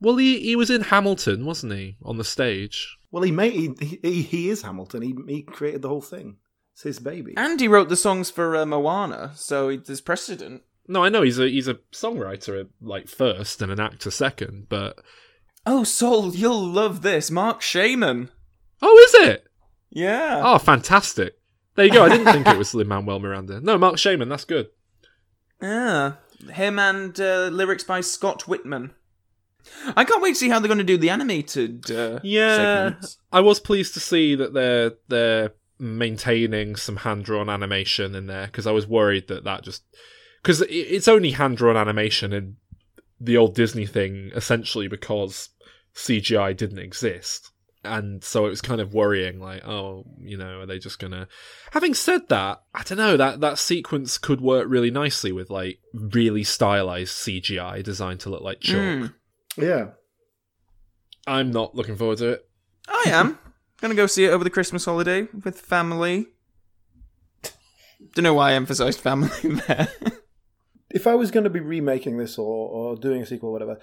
Well, he he was in Hamilton, wasn't he, on the stage? Well, he made he, he, he is Hamilton. He he created the whole thing. It's his baby. And he wrote the songs for uh, Moana, so there's precedent. No, I know he's a he's a songwriter like first and an actor second, but Oh, Saul, you'll love this. Marc Shaiman. oh, is it? Yeah. Oh, fantastic! There you go. I didn't think it was Lin Manuel Miranda. No, Marc Shaiman. That's good. Yeah. him and uh, lyrics by Scott Wittman. I can't wait to see how they're going to do the animated uh, Yeah, segments. I was pleased to see that they're they're maintaining some hand drawn animation in there because I was worried that that just because it's only hand drawn animation in the old Disney thing essentially because CGI didn't exist. And so it was kind of worrying, like, oh, you know, are they just gonna? Having said that, I don't know that that sequence could work really nicely with like really stylized CGI designed to look like chalk. Mm. Yeah. I'm not looking forward to it. I am gonna go see it over the Christmas holiday with family. Don't know why I emphasised family there. if I was going to be remaking this or, or doing a sequel or whatever,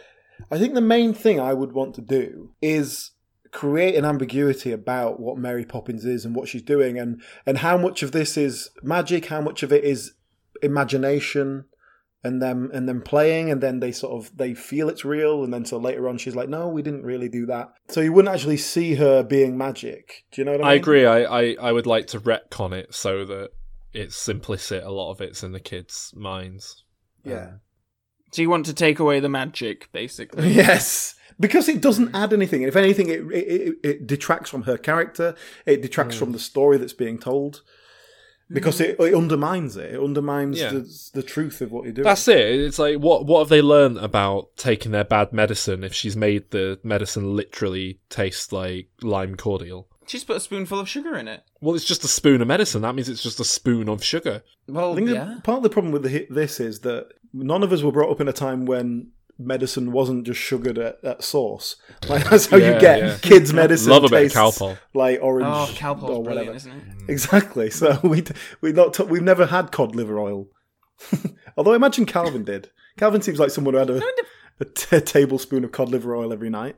I think the main thing I would want to do is create an ambiguity about what Mary Poppins is and what she's doing and, and how much of this is magic, how much of it is imagination and them and them playing and then they sort of they feel it's real and then so later on she's like, No, we didn't really do that. So you wouldn't actually see her being magic. Do you know what I mean? I agree. I, I, I would like to retcon it so that it's implicit. A lot of it's in the kids' minds. Yeah. So you want to take away the magic, basically? Yes, because it doesn't add anything. If anything, it it, it detracts from her character. It detracts Mm. from the story that's being told. Because it, it undermines it. It undermines Yeah. the, the truth of what you're doing. That's it. It's like what what have they learned about taking their bad medicine if she's made the medicine literally taste like lime cordial? She's put a spoonful of sugar in it. Well, it's just a spoon of medicine. That means it's just a spoon of sugar. Well, I think yeah. that part of the problem with the, this is that none of us were brought up in a time when medicine wasn't just sugared at, at source. Like that's how Yeah, you get yeah. kids' medicine. Love a bit of tastes like orange. Oh, Calpol's or whatever. isn't it? Exactly. So we we not t- we've never had cod liver oil. Although I imagine Calvin did. Calvin seems like someone who had a, a t- tablespoon of cod liver oil every night.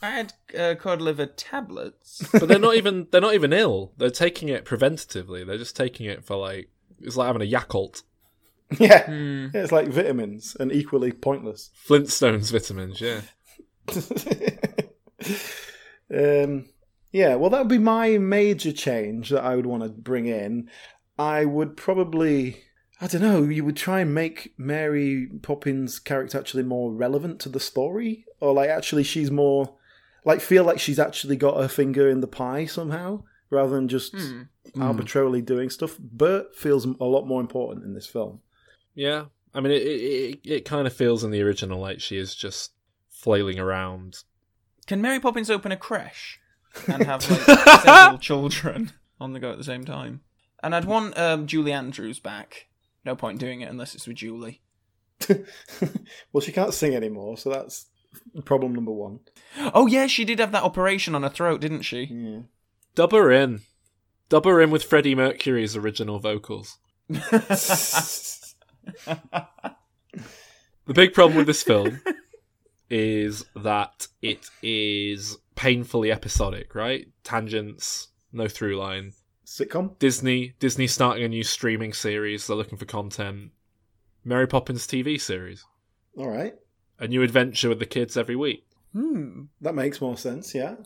I had uh, cod liver tablets. But they're not even they're not even ill. They're taking it preventatively. They're just taking it for like it's like having a Yakult. Yeah. Hmm. yeah, it's like vitamins and equally pointless. Flintstones vitamins, yeah. Um, yeah, well, that would be my major change that I would want to bring in. I would probably, I don't know, you would try and make Mary Poppins' character actually more relevant to the story, or like actually she's more, like feel like she's actually got her finger in the pie somehow, rather than just Hmm. arbitrarily doing stuff. Bert feels a lot more important in this film. Yeah. I mean it it, it, it kind of feels in the original like she is just flailing around. Can Mary Poppins open a creche and have like several children on the go at the same time? And I'd want um, Julie Andrews back. No point doing it unless it's with Julie. Well, she can't sing anymore, so that's problem number one. Oh yeah, she did have that operation on her throat, didn't she? Yeah. Dub her in. Dub her in with Freddie Mercury's original vocals. The big problem with this film is that it is painfully episodic, right? Tangents, no through line. Sitcom? Disney Disney starting a new streaming series, they're looking for content. Mary Poppins TV series. All right. A new adventure with the kids every week. Hmm. That makes more sense, yeah.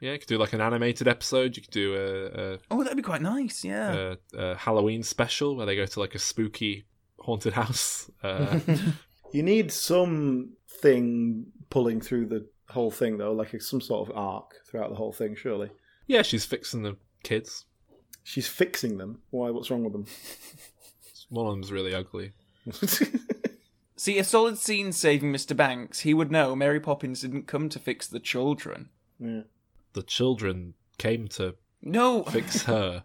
Yeah, you could do like an animated episode. You could do a, a, Oh, that'd be quite nice. Yeah. a, a Halloween special where they go to like a spooky haunted house. Uh, You need some thing pulling through the whole thing, though, like some sort of arc throughout the whole thing, surely. yeah, she's fixing the kids. She's fixing them. Why? What's wrong with them? One of them's really ugly. See, a solid scene saving Mr. Banks, he would know Mary Poppins didn't come to fix the children. Yeah. The children came to No. fix her.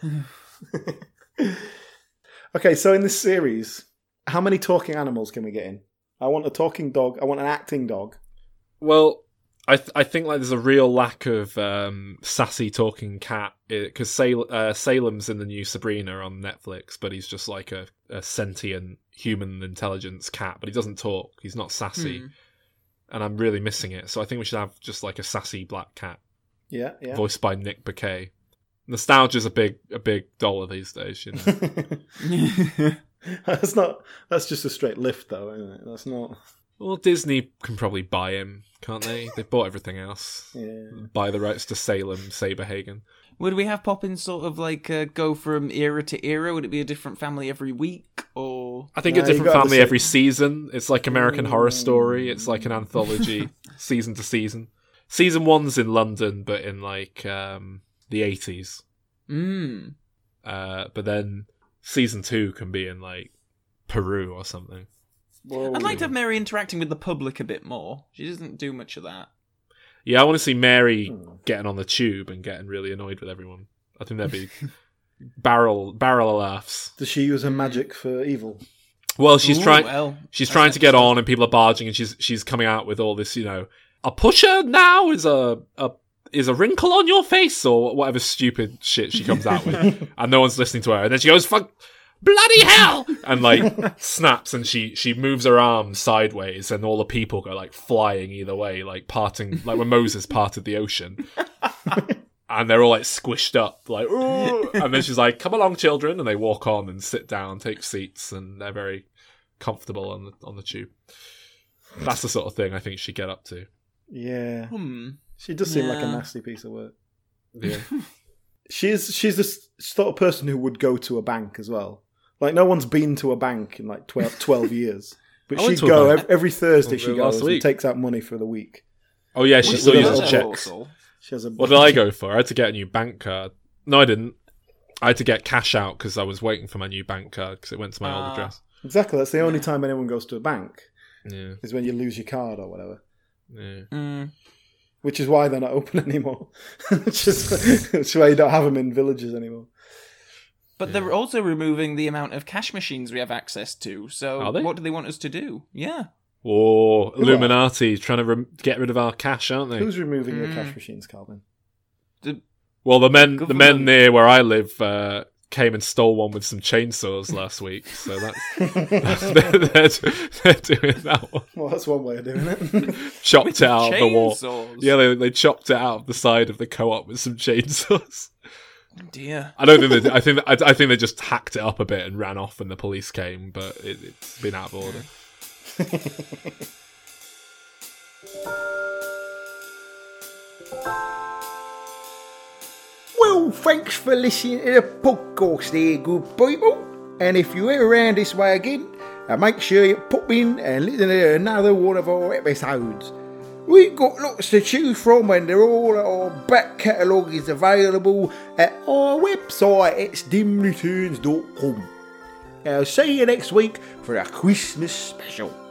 Okay, so in this series, how many talking animals can we get in? I want a talking dog. I want an acting dog. Well, I th- I think like there's a real lack of um, sassy talking cat because Sal- uh, Salem's in the new Sabrina on Netflix, but he's just like a, a sentient human intelligence cat, but he doesn't talk. He's not sassy, Hmm. and I'm really missing it. So I think we should have just like a sassy black cat, Yeah, yeah. voiced by Nick Bakay. Nostalgia's a big a big dollar these days, you know. that's not. That's just a straight lift, though, isn't it? That's not. well, Disney can probably buy him, can't they? They've bought everything else. Yeah. Buy the rights to Salem, Saberhagen. Would we have Poppins sort of like uh, go from era to era? Would it be a different family every week? or I think No, a different family say- every season. It's like American Horror Story. It's like an anthology, season to season. Season one's in London, but in like um, the eighties. Mm. Uh, but then season two can be in like Peru or something. I'd like to have Mary interacting with the public a bit more. She doesn't do much of that. Yeah, I want to see Mary getting on the tube and getting really annoyed with everyone. I think that'd be barrel barrel of laughs. Does she use her magic for evil? Well, she's Ooh, trying. well, she's trying to get on, and people are barging, and she's she's coming out with all this, you know, a pusher now is a a is a wrinkle on your face or whatever stupid shit she comes out with, and no one's listening to her, and then she goes fuck. Bloody hell! And like snaps, and she she moves her arm sideways, and all the people go like flying either way, like parting, like when Moses parted the ocean, and they're all like squished up, like, "Ooh." and then she's like, "Come along, children," and they walk on and sit down, take seats, and they're very comfortable on the on the tube. That's the sort of thing I think she'd get up to. Yeah. Hmm. She does seem like a Yeah. nasty piece of work. Yeah, She's she's the s- sort of person who would go to a bank as well. Like no one's been to a bank in like 12, 12 years, but I went she'd to a go bank. ev- every Thursday. Oh, She last goes and week. takes out money for the week. Oh yeah, she With- still with uses little checks. parcel. She has a. What did I go for? I had to get a new bank card. No, I didn't. I had to get cash out because I was waiting for my new bank card because it went to my Ah. old address. Exactly. That's the only time anyone goes to a bank Yeah, is when you lose your card or whatever. yeah. Mm. Which is why they're not open anymore. which, is, which is why you don't have them in villages anymore. But they're also removing the amount of cash machines we have access to. So Are they? what do they want us to do? Yeah. Or Who are? Illuminati trying to rem- get rid of our cash, aren't they? Who's removing your Mm. cash machines, Calvin? The, Well, the men, the men Government. near where I live, uh, came and stole one with some chainsaws last week. So that's they're, they're, they're doing that one. Well, that's one way of doing it. Chopped it out of the wall. Yeah, they, they chopped it out of the side of the co-op with some chainsaws. Oh, dear. I don't think they. I think I, I think they just hacked it up a bit and ran off when the police came, but it, it's been out of order. Well, thanks for listening to the podcast there, good people. And if you're around this way again, uh, make sure you pop in and listen to another one of our episodes. We've got lots to choose from, and they're all our back catalogue is available at our website It's stimreturns.com. I'll see you next week for a Christmas special.